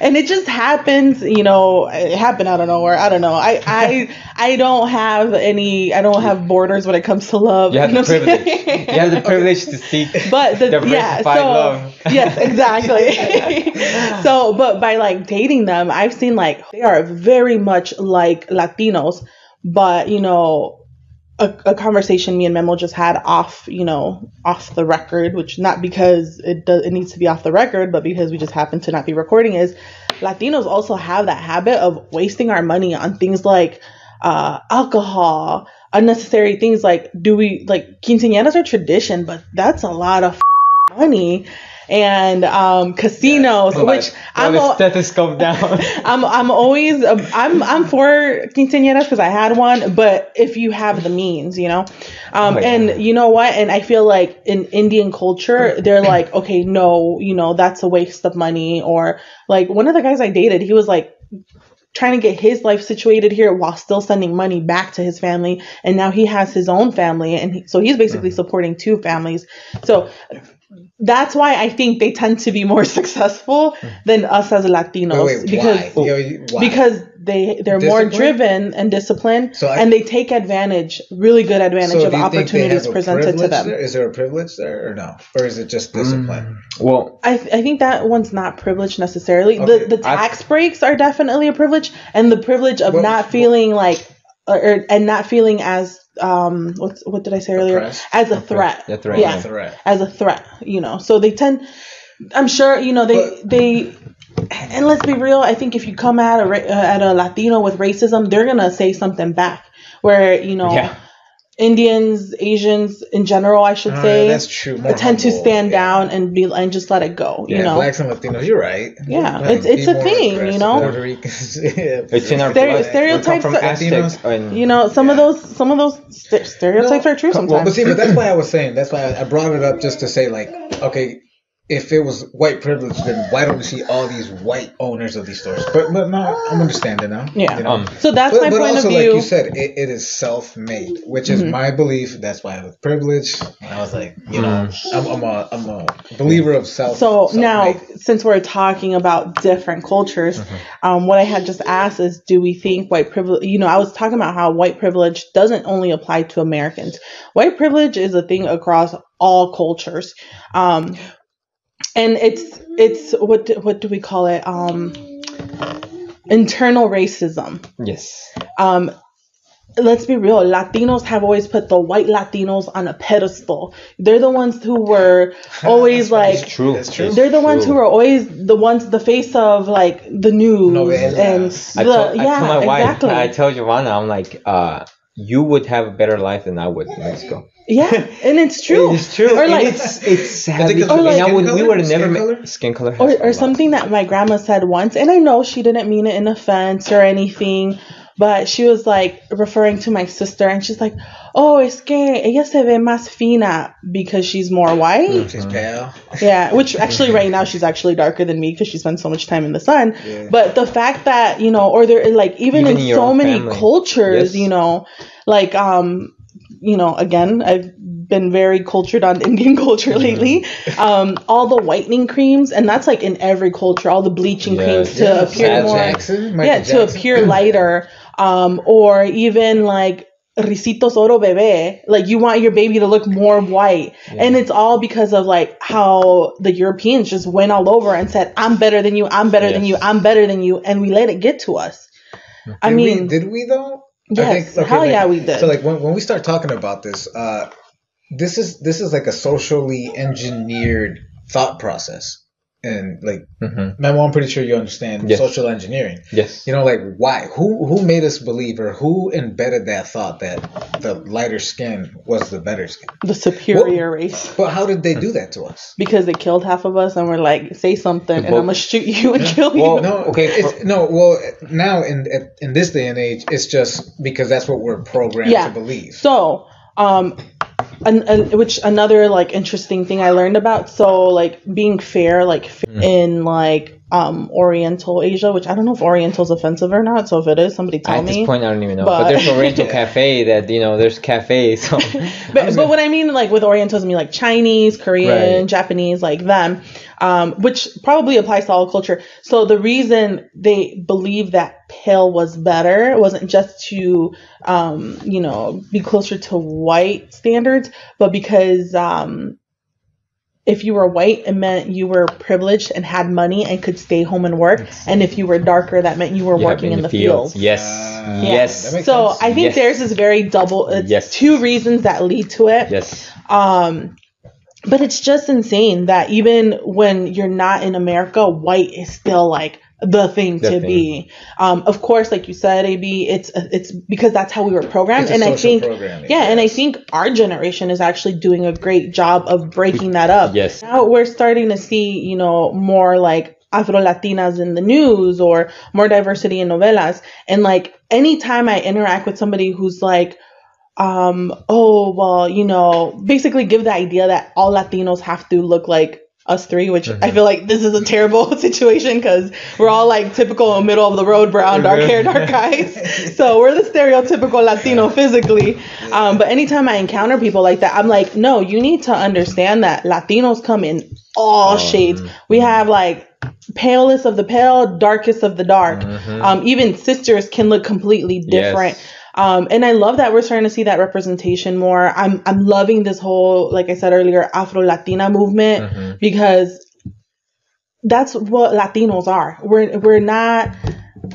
and it just happens, you know, it happened out of nowhere. I don't know. I I I don't have any. I don't have borders when it comes to love. You have know the privilege. You have the privilege to seek but the, yeah, so love. yes, exactly. so, but by like dating them, I've seen like they are very much like Latinos, but you know, a, a conversation me and Memo just had off, you know, off the record, which not because it does it needs to be off the record, but because we just happen to not be recording is Latinos also have that habit of wasting our money on things like uh, alcohol, unnecessary things like do we like quinceañeras are tradition, but that's a lot of money and um, casinos, Throw which I'm al- stethoscope down. I'm I'm always I'm I'm for quinceañeras because I had one, but if you have the means, you know, um, Oh, yeah. and you know what, and I feel like in Indian culture, they're like, okay, no, you know, that's a waste of money, or like one of the guys I dated, he was like trying to get his life situated here while still sending money back to his family, and now he has his own family, and he, so he's basically supporting two families, so that's why I think they tend to be more successful than us as Latinos Wait, wait, because why? Because they they're more driven and disciplined So I- and they take advantage really good advantage So of do you think they opportunities presented to them There? Is there a privilege there or no? Or is it just discipline? Mm, well, I, I think that one's not privileged necessarily. Okay. The the I- tax breaks are definitely a privilege, and the privilege of Well, not feeling like, or, or- and not feeling as um what's what did I say earlier Oppressed? as a threat. Yeah, threat, yeah, yeah. Threat. as a threat. You know, so they tend. I'm sure you know they But- they. And let's be real. I think if you come at a uh, at a Latino with racism, they're gonna say something back. Where you know. yeah. Indians, Asians in general, I should Oh, say, that's true. More tend to stand yeah. down and be and just let it go. You know, blacks and Latinos. You're right. Yeah, Like, it's- it's a thing, you know? Puerto Ricans. yeah, It's in our Stere- blood. stereotypes We come from are- Aztecs and you know, some of those some of those st- stereotypes No, are true come- sometimes. But see, but that's why I was saying. That's why I, I brought it up just to say, like, okay, if it was white privilege, then why don't we see all these white owners of these stores? But but no, I'm understanding now. Yeah. You know? Um, so that's but, my but point also, of like view. Mm-hmm. you said, it, it is self-made, which is my belief. That's why i with privilege, I was like, you know, I'm, I'm a I'm a believer of self. so now, self-made. since we're talking about different cultures, Mm-hmm. um, what I had just asked is, do we think white privilege? You know, I was talking about how white privilege doesn't only apply to Americans. White privilege is a thing across all cultures, um, and it's it's what do, what do we call it? Um, internal racism. yes. um let's be real latinos have always put the white latinos on a pedestal they're the ones who were always like It's true. That's true. They're the ones who true. are always the ones the face of like the news Novelas. and I the told, yeah I told my exactly wife, I tell Giovanna, I'm like, uh, you would have a better life than I would in Mexico. Yeah and it's true It's true. or like it's it's sad. because because of I skin would, we color? would Skin never met color? skin color. or, or something that my grandma said once and i know she didn't mean it in offense or anything but she was like referring to my sister and she's like oh es que ella se ve más fina because she's more white she's pale. Yeah, which actually right now she's actually darker than me because she spends so much time in the sun. Yeah. But the fact that you know, or there like even, Even in in so many family. cultures, Yes. you know, like um, you know, again, I've been very cultured on Indian culture lately. Um, all the whitening creams, and that's like in every culture, all the bleaching Yes. creams to Yeah, appear more, Jackson, yeah, to appear lighter. Um, or even like risitos oro bebé like you want your baby to look more white and it's all because of like how the europeans just went all over and said i'm better than you i'm better than you i'm better than you and we let it get to us i mean we, did we though? Yes, hell like, yeah, we did. So like when, when we start talking about this, uh, this is this is like a socially engineered thought process, and like Mhm. Memo, I'm pretty sure you understand Yes. social engineering. Yes. You know, like why? Who who made us believe, or who embedded that thought that the lighter skin was the better skin? the superior race But how did they do that to us? because they killed half of us and we're like say something and i'm gonna shoot you and kill Well, you No, Okay, It's, no, well, now in in this day and age, it's just because that's what we're programmed Yeah. to believe. So, um, an, an, which another like interesting thing I learned about. So like being fair, like f- Mm. in like um Oriental Asia, which I don't know if Oriental's offensive or not. So if it is, somebody tell At me. At this point, I don't even know. But, But- there's Oriental Cafe that you know. There's cafes. So but, but what I mean, like with Orientals, I mean like Chinese, Korean, Right. Japanese, like them, um, which probably applies to all culture. So the reason they believe that pale was better wasn't just to, um, you know, be closer to white standards, but because um, if you were white, it meant you were privileged and had money and could stay home and work. And if you were darker, that meant you were Yeah, working in, the fields. Yes. Ah, yes. that So sense. I think Yes. theirs is very double. It's Yes. two reasons that lead to it. yes. Um, but it's just insane that even when you're not in America, white is still like the thing The to thing. be. Um, of course, like you said, AB, it's it's because that's how we were programmed, and I think yeah, and I think our generation is actually doing a great job of breaking that up. Yes. Now we're starting to see, you know, more like Afro Latinas in the news or more diversity in novelas. And like anytime I interact with somebody who's like, um, oh, well, you know, basically give the idea that all Latinos have to look like us three, which I feel like this is a terrible situation because we're all like typical middle of the road brown, dark hair, dark eyes. So we're the stereotypical Latino physically. Um, but anytime I encounter people like that, I'm like, no, you need to understand that Latinos come in all shades. We have like palest of the pale, darkest of the dark. Um, even sisters can look completely different. Yes. Um, and I love that we're starting to see that representation more. I'm I'm loving this whole, like I said earlier, Afro Latina movement because that's what Latinos are. We're we're not,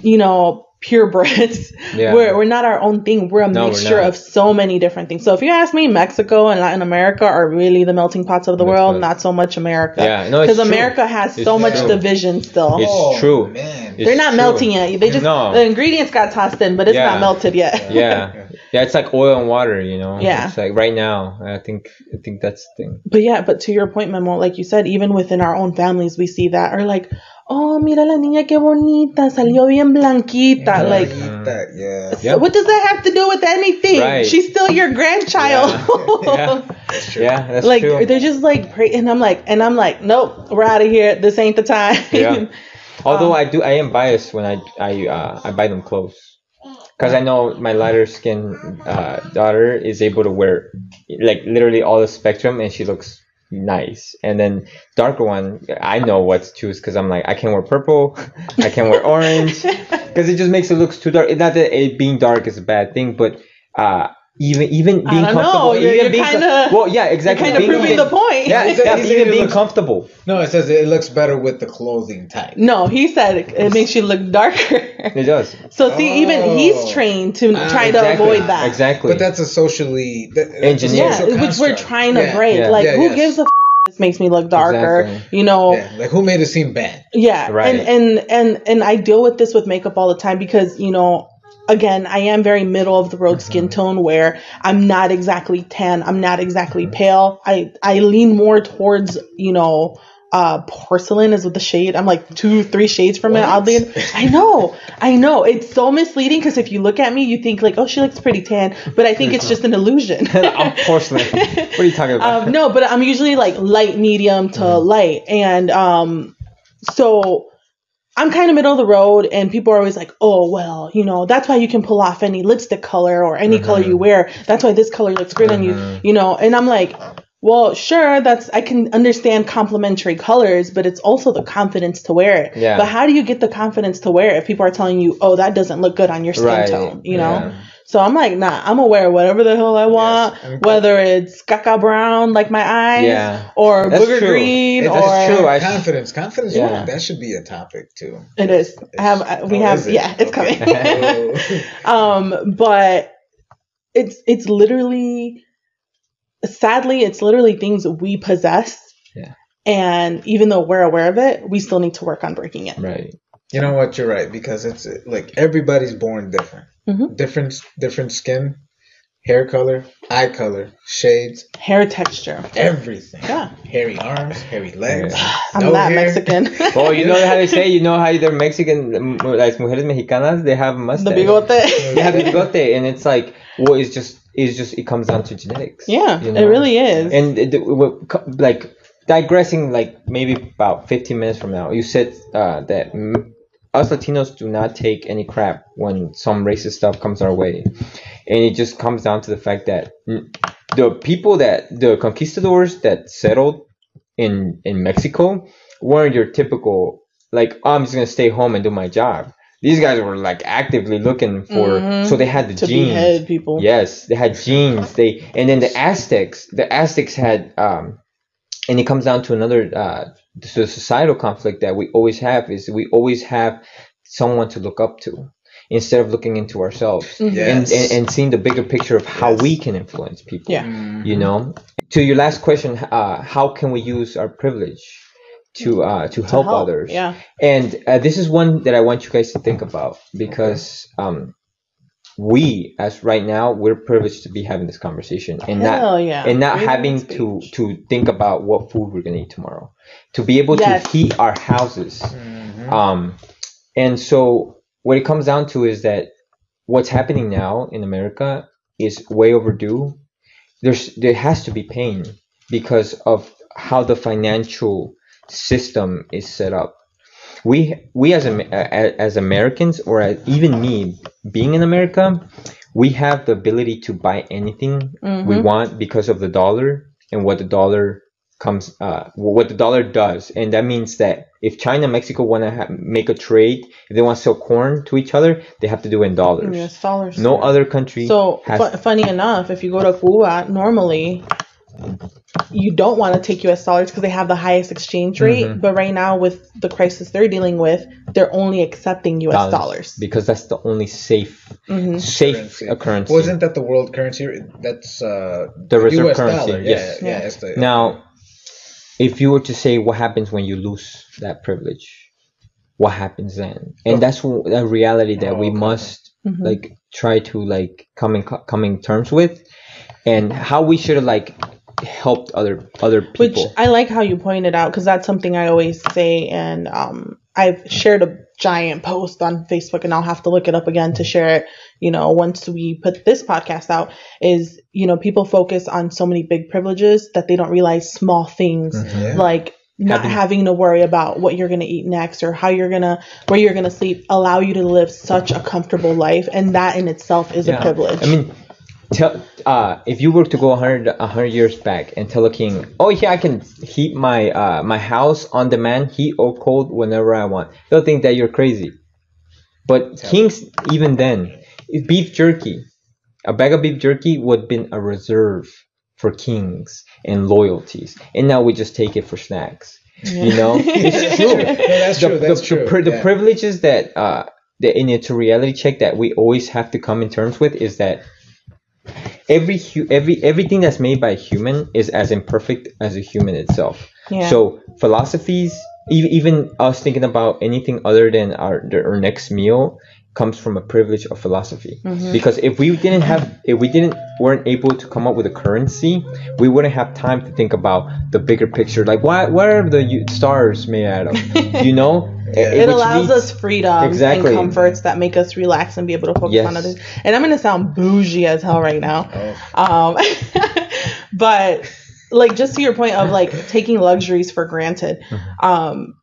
you know, purebreds. Yeah. We're we're not our own thing. We're a No, we're mixture of so many different things. So if you ask me, Mexico and Latin America are really the melting pots of the That's world, not so much America. Yeah, no, it's because. America has It's so much division still. It's Oh, true. man. They're not true. melting yet. They just No. the ingredients got tossed in, but it's Yeah. not melted yet. Yeah. Yeah. It's like oil and water. You know. Yeah. It's like right now. I think. I think that's the thing. But yeah, but to your point, Memo, like you said, even within our own families, we see that. Or like, oh, mira la niña que bonita, salió bien blanquita. Like, Eat that, yeah. Yep. what does that have to do with anything? Right. She's still your grandchild. Yeah. Yeah. That's true. like true. they're just like, pray- and I'm like, and I'm like, nope, we're out of here. This ain't the time. Yeah. Although Um, I do, I am biased when I I uh, I buy them clothes because I know my lighter skin uh, daughter is able to wear like literally all the spectrum and she looks nice. And then darker one, I know what to choose because I'm like I can wear purple, I can wear orange because it just makes it looks too dark. It's not that it being dark is a bad thing, but uh, even even being don't know. comfortable, You're- even you're being kinda- well, yeah, exactly. kind of being proving even- the point. Yeah, He's- yeah, he's- even he being looks- comfortable. No, it says it looks better with the clothing type. no, he said it, it makes you look darker. It does. So see, even Oh. he's trained to Ah, try to avoid that. Exactly. But that's a socially that, that's a Engineered. Yeah, which we're trying to Yeah, break. yeah. Like, Yeah, who yes. gives a f- this makes me look darker? Exactly. You know, Yeah, like who made it seem bad? Yeah, Right. and and and and I deal with this with makeup all the time because you know, again, I am very middle of the road skin tone where I'm not exactly tan, I'm not exactly pale. I I lean more towards you know. Uh, porcelain is with the shade. I'm like two, three shades from it. What? Oddly, I know, I know. It's so misleading because if you look at me, you think like, oh, she looks pretty tan, but I think it's just an illusion. I'm porcelain. What are you talking about? um, no, but I'm usually like light, medium to Mm-hmm. light, and um, so I'm kind of middle of the road, and people are always like, "Oh, well, you know, that's why you can pull off any lipstick color or any color Mm-hmm. you wear. That's why this color looks great on you, you know." And I'm like. Well, sure, that's I can understand complementary colors, but it's also the confidence to wear it. Yeah. But how do you get the confidence to wear it if people are telling you, "Oh, that doesn't look good on your skin Right, tone," you know? yeah. So I'm like, nah, I'm gonna wear whatever the hell I want, and- whether it's caca brown like my eyes, Yeah. or That's booger true. green, It- or that's true. I- confidence, confidence. Yeah. Yeah. that should be a topic too. it is. I have I- we Oh, have it? yeah, it's Okay. coming. um, but it's it's literally, sadly, it's literally things we possess. Yeah. And even though we're aware of it, we still need to work on breaking it. right. You know what? You're right because it's like everybody's born different, Mhm. different, different skin, hair color, eye color, shades, Hair texture. everything. Yeah. hairy arms, hairy legs. I'm no not hair. Mexican. Well, you know how they say, you know how they're Mexican, like mujeres mexicanas, they have mustache. the bigote. They have bigote, and it's like, well, it's just it's just it comes down to genetics. Yeah, you it really is. And the, what co- like digressing, like maybe about 15 minutes from now, you said uh, that mm, us Latinos do not take any crap when some racist stuff comes our way, and it just comes down to the fact that the people that the conquistadors that settled in in Mexico weren't your typical like oh, I'm just gonna stay home and do my job. These guys were like actively looking for, Mhm. so they had the to genes. people. Yes, they had genes. They and then the Aztecs. The Aztecs had, um, and it comes down to another uh, the societal conflict that we always have is we always have someone to look up to instead of looking into ourselves Mhm. and, Yes. and and seeing the bigger picture of how Yes. we can influence people. Yeah. You know. To your last question, uh, how can we use our privilege to uh, to, help, others? Yeah. And uh, this is one that I want you guys to think about because um, we, as right now, we're privileged to be having this conversation and Hell not yeah. and not Freedom having to to think about what food we're gonna eat tomorrow, to be able Yes. to heat our houses. Mhm. Um, and so what it comes down to is that what's happening now in America is way overdue. There's there has to be pain because of how the financial system is set up. We we as as Americans or as, even me being in America, we have the ability to buy anything we Mhm. want because of the dollar and what the dollar comes uh, what the dollar does and that means that if china and mexico want to ha- make a trade if they want to sell corn to each other they have to do it in dollars dollars. no other country So has fu- funny enough, if you go to Cuba, normally you don't want to take U.S. dollars because they have the highest exchange rate. Mhm. But right now, with the crisis they're dealing with, they're only accepting U.S. dollars. because that's the only safe hmm safe Currency. currency Wasn't that the world currency? That's uh, The reserve US currency, dollar. yes. Yeah, yeah. Yeah. It's the, now if you were to say what happens when you lose that privilege what happens then and Oh. that's a reality that Oh, we okay. must Mhm. like try to like come in co- come in terms with and how we should have like helped other other people Which I like how you pointed out because that's something I always say, and um, I've shared a giant post on Facebook, and I'll have to look it up again to share it. You know, once we put this podcast out, is you know people focus on so many big privileges that they don't realize small things Yeah. like not Having- having to worry about what you're going to eat next or how you're going to where you're going to sleep allow you to live such a comfortable life and that in itself is a privilege I mean, tell uh, if you were to go 100, 100 years back and tell a king, oh yeah, I can heat my uh, my house on demand, heat or cold whenever I want. They'll think that you're crazy. But kings, even then, beef jerky, a bag of beef jerky would have been a reserve for kings and loyalties, and now we just take it for snacks. You know, it's true. No, that's the, true. That's the, true. The, pri- the privileges that uh, the, and it's a reality check that we always have to come in terms with is that every hu- every everything that's made by a human is as imperfect as a human itself. Yeah. So philosophies, e- even us thinking about anything other than our our next meal, comes from a privilege of philosophy. Mm-hmm. Because if we didn't have, if we didn't weren't able to come up with a currency, we wouldn't have time to think about the bigger picture. Like, why what are the stars made out of? You know, Yeah. it which allows leads- us freedom Exactly. and comforts that make us relax and be able to focus Yes. on others. And I'm gonna sound bougie as hell right now, Oh. um, but like just to your point of like taking luxuries for granted. Mm-hmm. Um,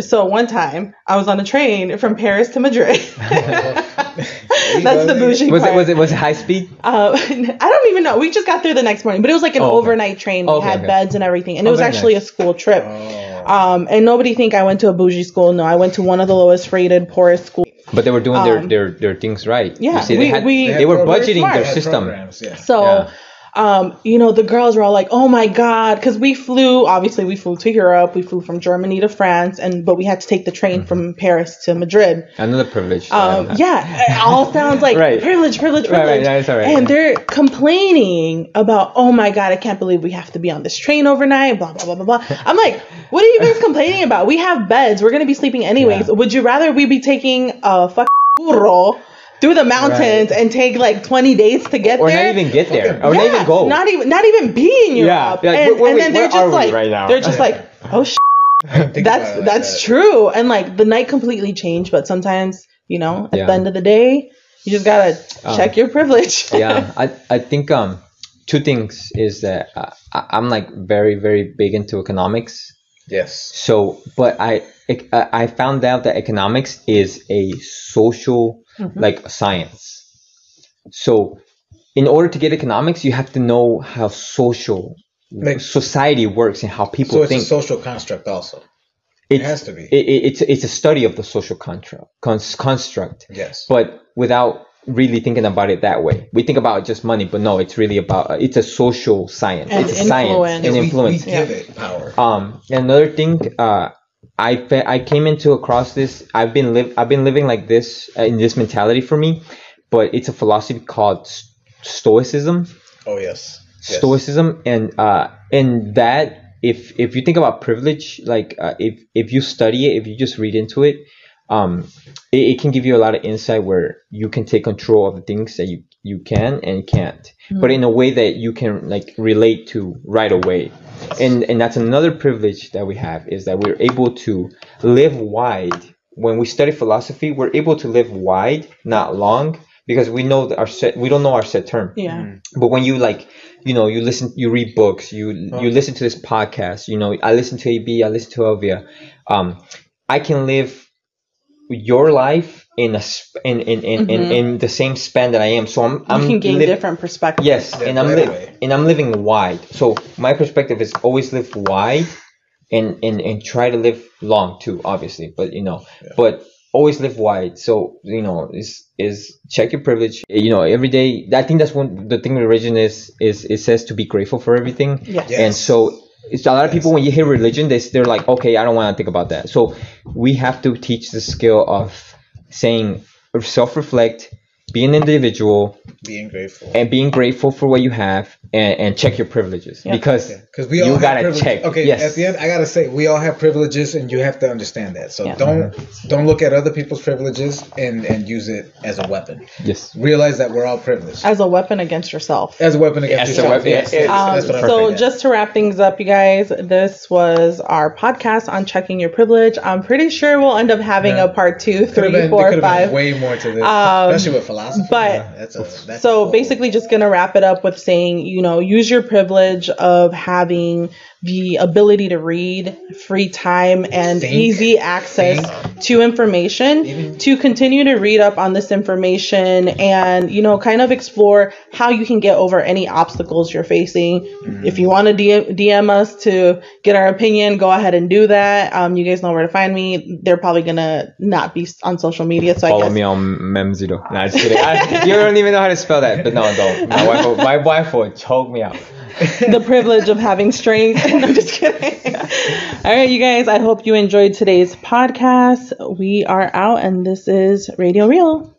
so one time I was on a train from Paris to Madrid. That's the bougie Was it was it was it high speed? Uh, I don't even know. We just got there the next morning, but it was like an Oh, okay. overnight train. We Okay, had okay. beds and everything, and Oh, it was actually nice. a school trip. Oh. Um, and nobody think I went to a bougie school. No, I went to one of the lowest rated, poorest schools. But they were doing their, Um, their, their things right. yeah, You see, we- they, had, we- they, had were budgeting smart. their system. programs, yeah. So, Yeah. Um, you know, the girls were all like, "Oh my god," because we flew. Obviously, we flew to Europe. We flew from Germany to France, and but we had to take the train from Paris to Madrid. Another privilege. that I don't Um, yeah, it all sounds like Right. privilege, privilege, Right, right, privilege. it's all right. And they're complaining about, oh my god, I can't believe we have to be on this train overnight. Blah blah blah blah blah. I'm like, what are you guys complaining about? We have beds. We're gonna be sleeping anyways. Yeah. Would you rather we be taking a fucking burro through the mountains Right. and take like 20 days to get Or there? Or not even get there. Or yeah, not even go. Not even, not even be in Europe. Yeah, like, and, wait, wait, and then they're where just are we like, right now? they're just like, oh sh- Think that's about it that's like true. And like the night completely changed, but sometimes you know, at Yeah. the end of the day, You just gotta Um, check your privilege. yeah, I I think um two things is that uh, I, I'm like very very big into economics. Yes. So, but I I I found out that economics is a social like science. So, in order to get economics, you have to know how social Like- society works and how people So it's think. a social construct also. It's- has to be. It, it, it's it's a study of the social construct cons- construct, Yes. but without really thinking about it that way. We think about just money, but no, it's really about uh, it's a social science. And it's a science influence. and influence. We give it power. Um, another thing, uh, I fe- I came into across this. I've been live I've been living like this uh, in this mentality for me, but it's a philosophy called Stoicism. Oh yes. Yes. Stoicism, and uh, and that if if you think about privilege, like uh, if if you study it, if you just read into it, um, it, it can give you a lot of insight where you can take control of the things that you you can and can't, but in a way that you can like relate to right away. And and that's another privilege that we have is that we're able to live wide. When we study philosophy, we're able to live wide, not long, because we know that our set we don't know our set term Yeah. but when you like you know you listen you read books you you listen to this podcast you know i listen to ab i listen to elvia um i can live your life in a sp- in in in, in, mm-hmm. in the same span that i am. So i'm You i'm can gain liv- different perspectives. yes Yeah, and i'm li- and i'm living wide. So my perspective is always live wide and and and try to live long too obviously but you know but always live wide. So you know is is check your privilege. You know every day i think that's one the thing with religion is is it says to be grateful for everything. Yes. Yes. and so it's a lot of people when you hear religion they, they're like okay i don't want to think about that. So we have to teach the skill of saying self-reflect be an individual Being grateful. and being grateful for what you have and, and check your privileges Yeah. because Because we all you gotta privileges. check Okay, yes at the end, I gotta say we all have privileges, and you have to understand that. So Yeah. don't don't look at other people's privileges and and use it as a weapon. yes Realize that we're all privileged As a weapon against yourself. as a weapon against As a yourself. weapon, Yes, yes, yeah. that's what I'm Um, so just to wrap things up, you guys, this was our podcast on checking your privilege. I'm pretty sure we'll end up having Yeah. a part two, three, been, four, there could have five. way more to this, Um, especially with philosophy. But- Yeah, that's a, that's So a- basically, just gonna wrap it up with saying, you know, use your privilege of having the ability to read, free time, and Think. easy access to information Even- to continue to read up on this information and, you know, kind of explore how you can get over any obstacles you're facing. Mm-hmm. If you want to DM, DM us to get our opinion, go ahead and do that. Um, you guys know where to find me. They're probably gonna not be on social media, so I follow guess me on memzito no, just kidding. I, you don't even know how to spell that but no don't my wife will, my wife will choke me out the privilege of having strength. I'm just kidding. All right, you guys, I hope you enjoyed today's podcast. We are out, and this is Radio Real.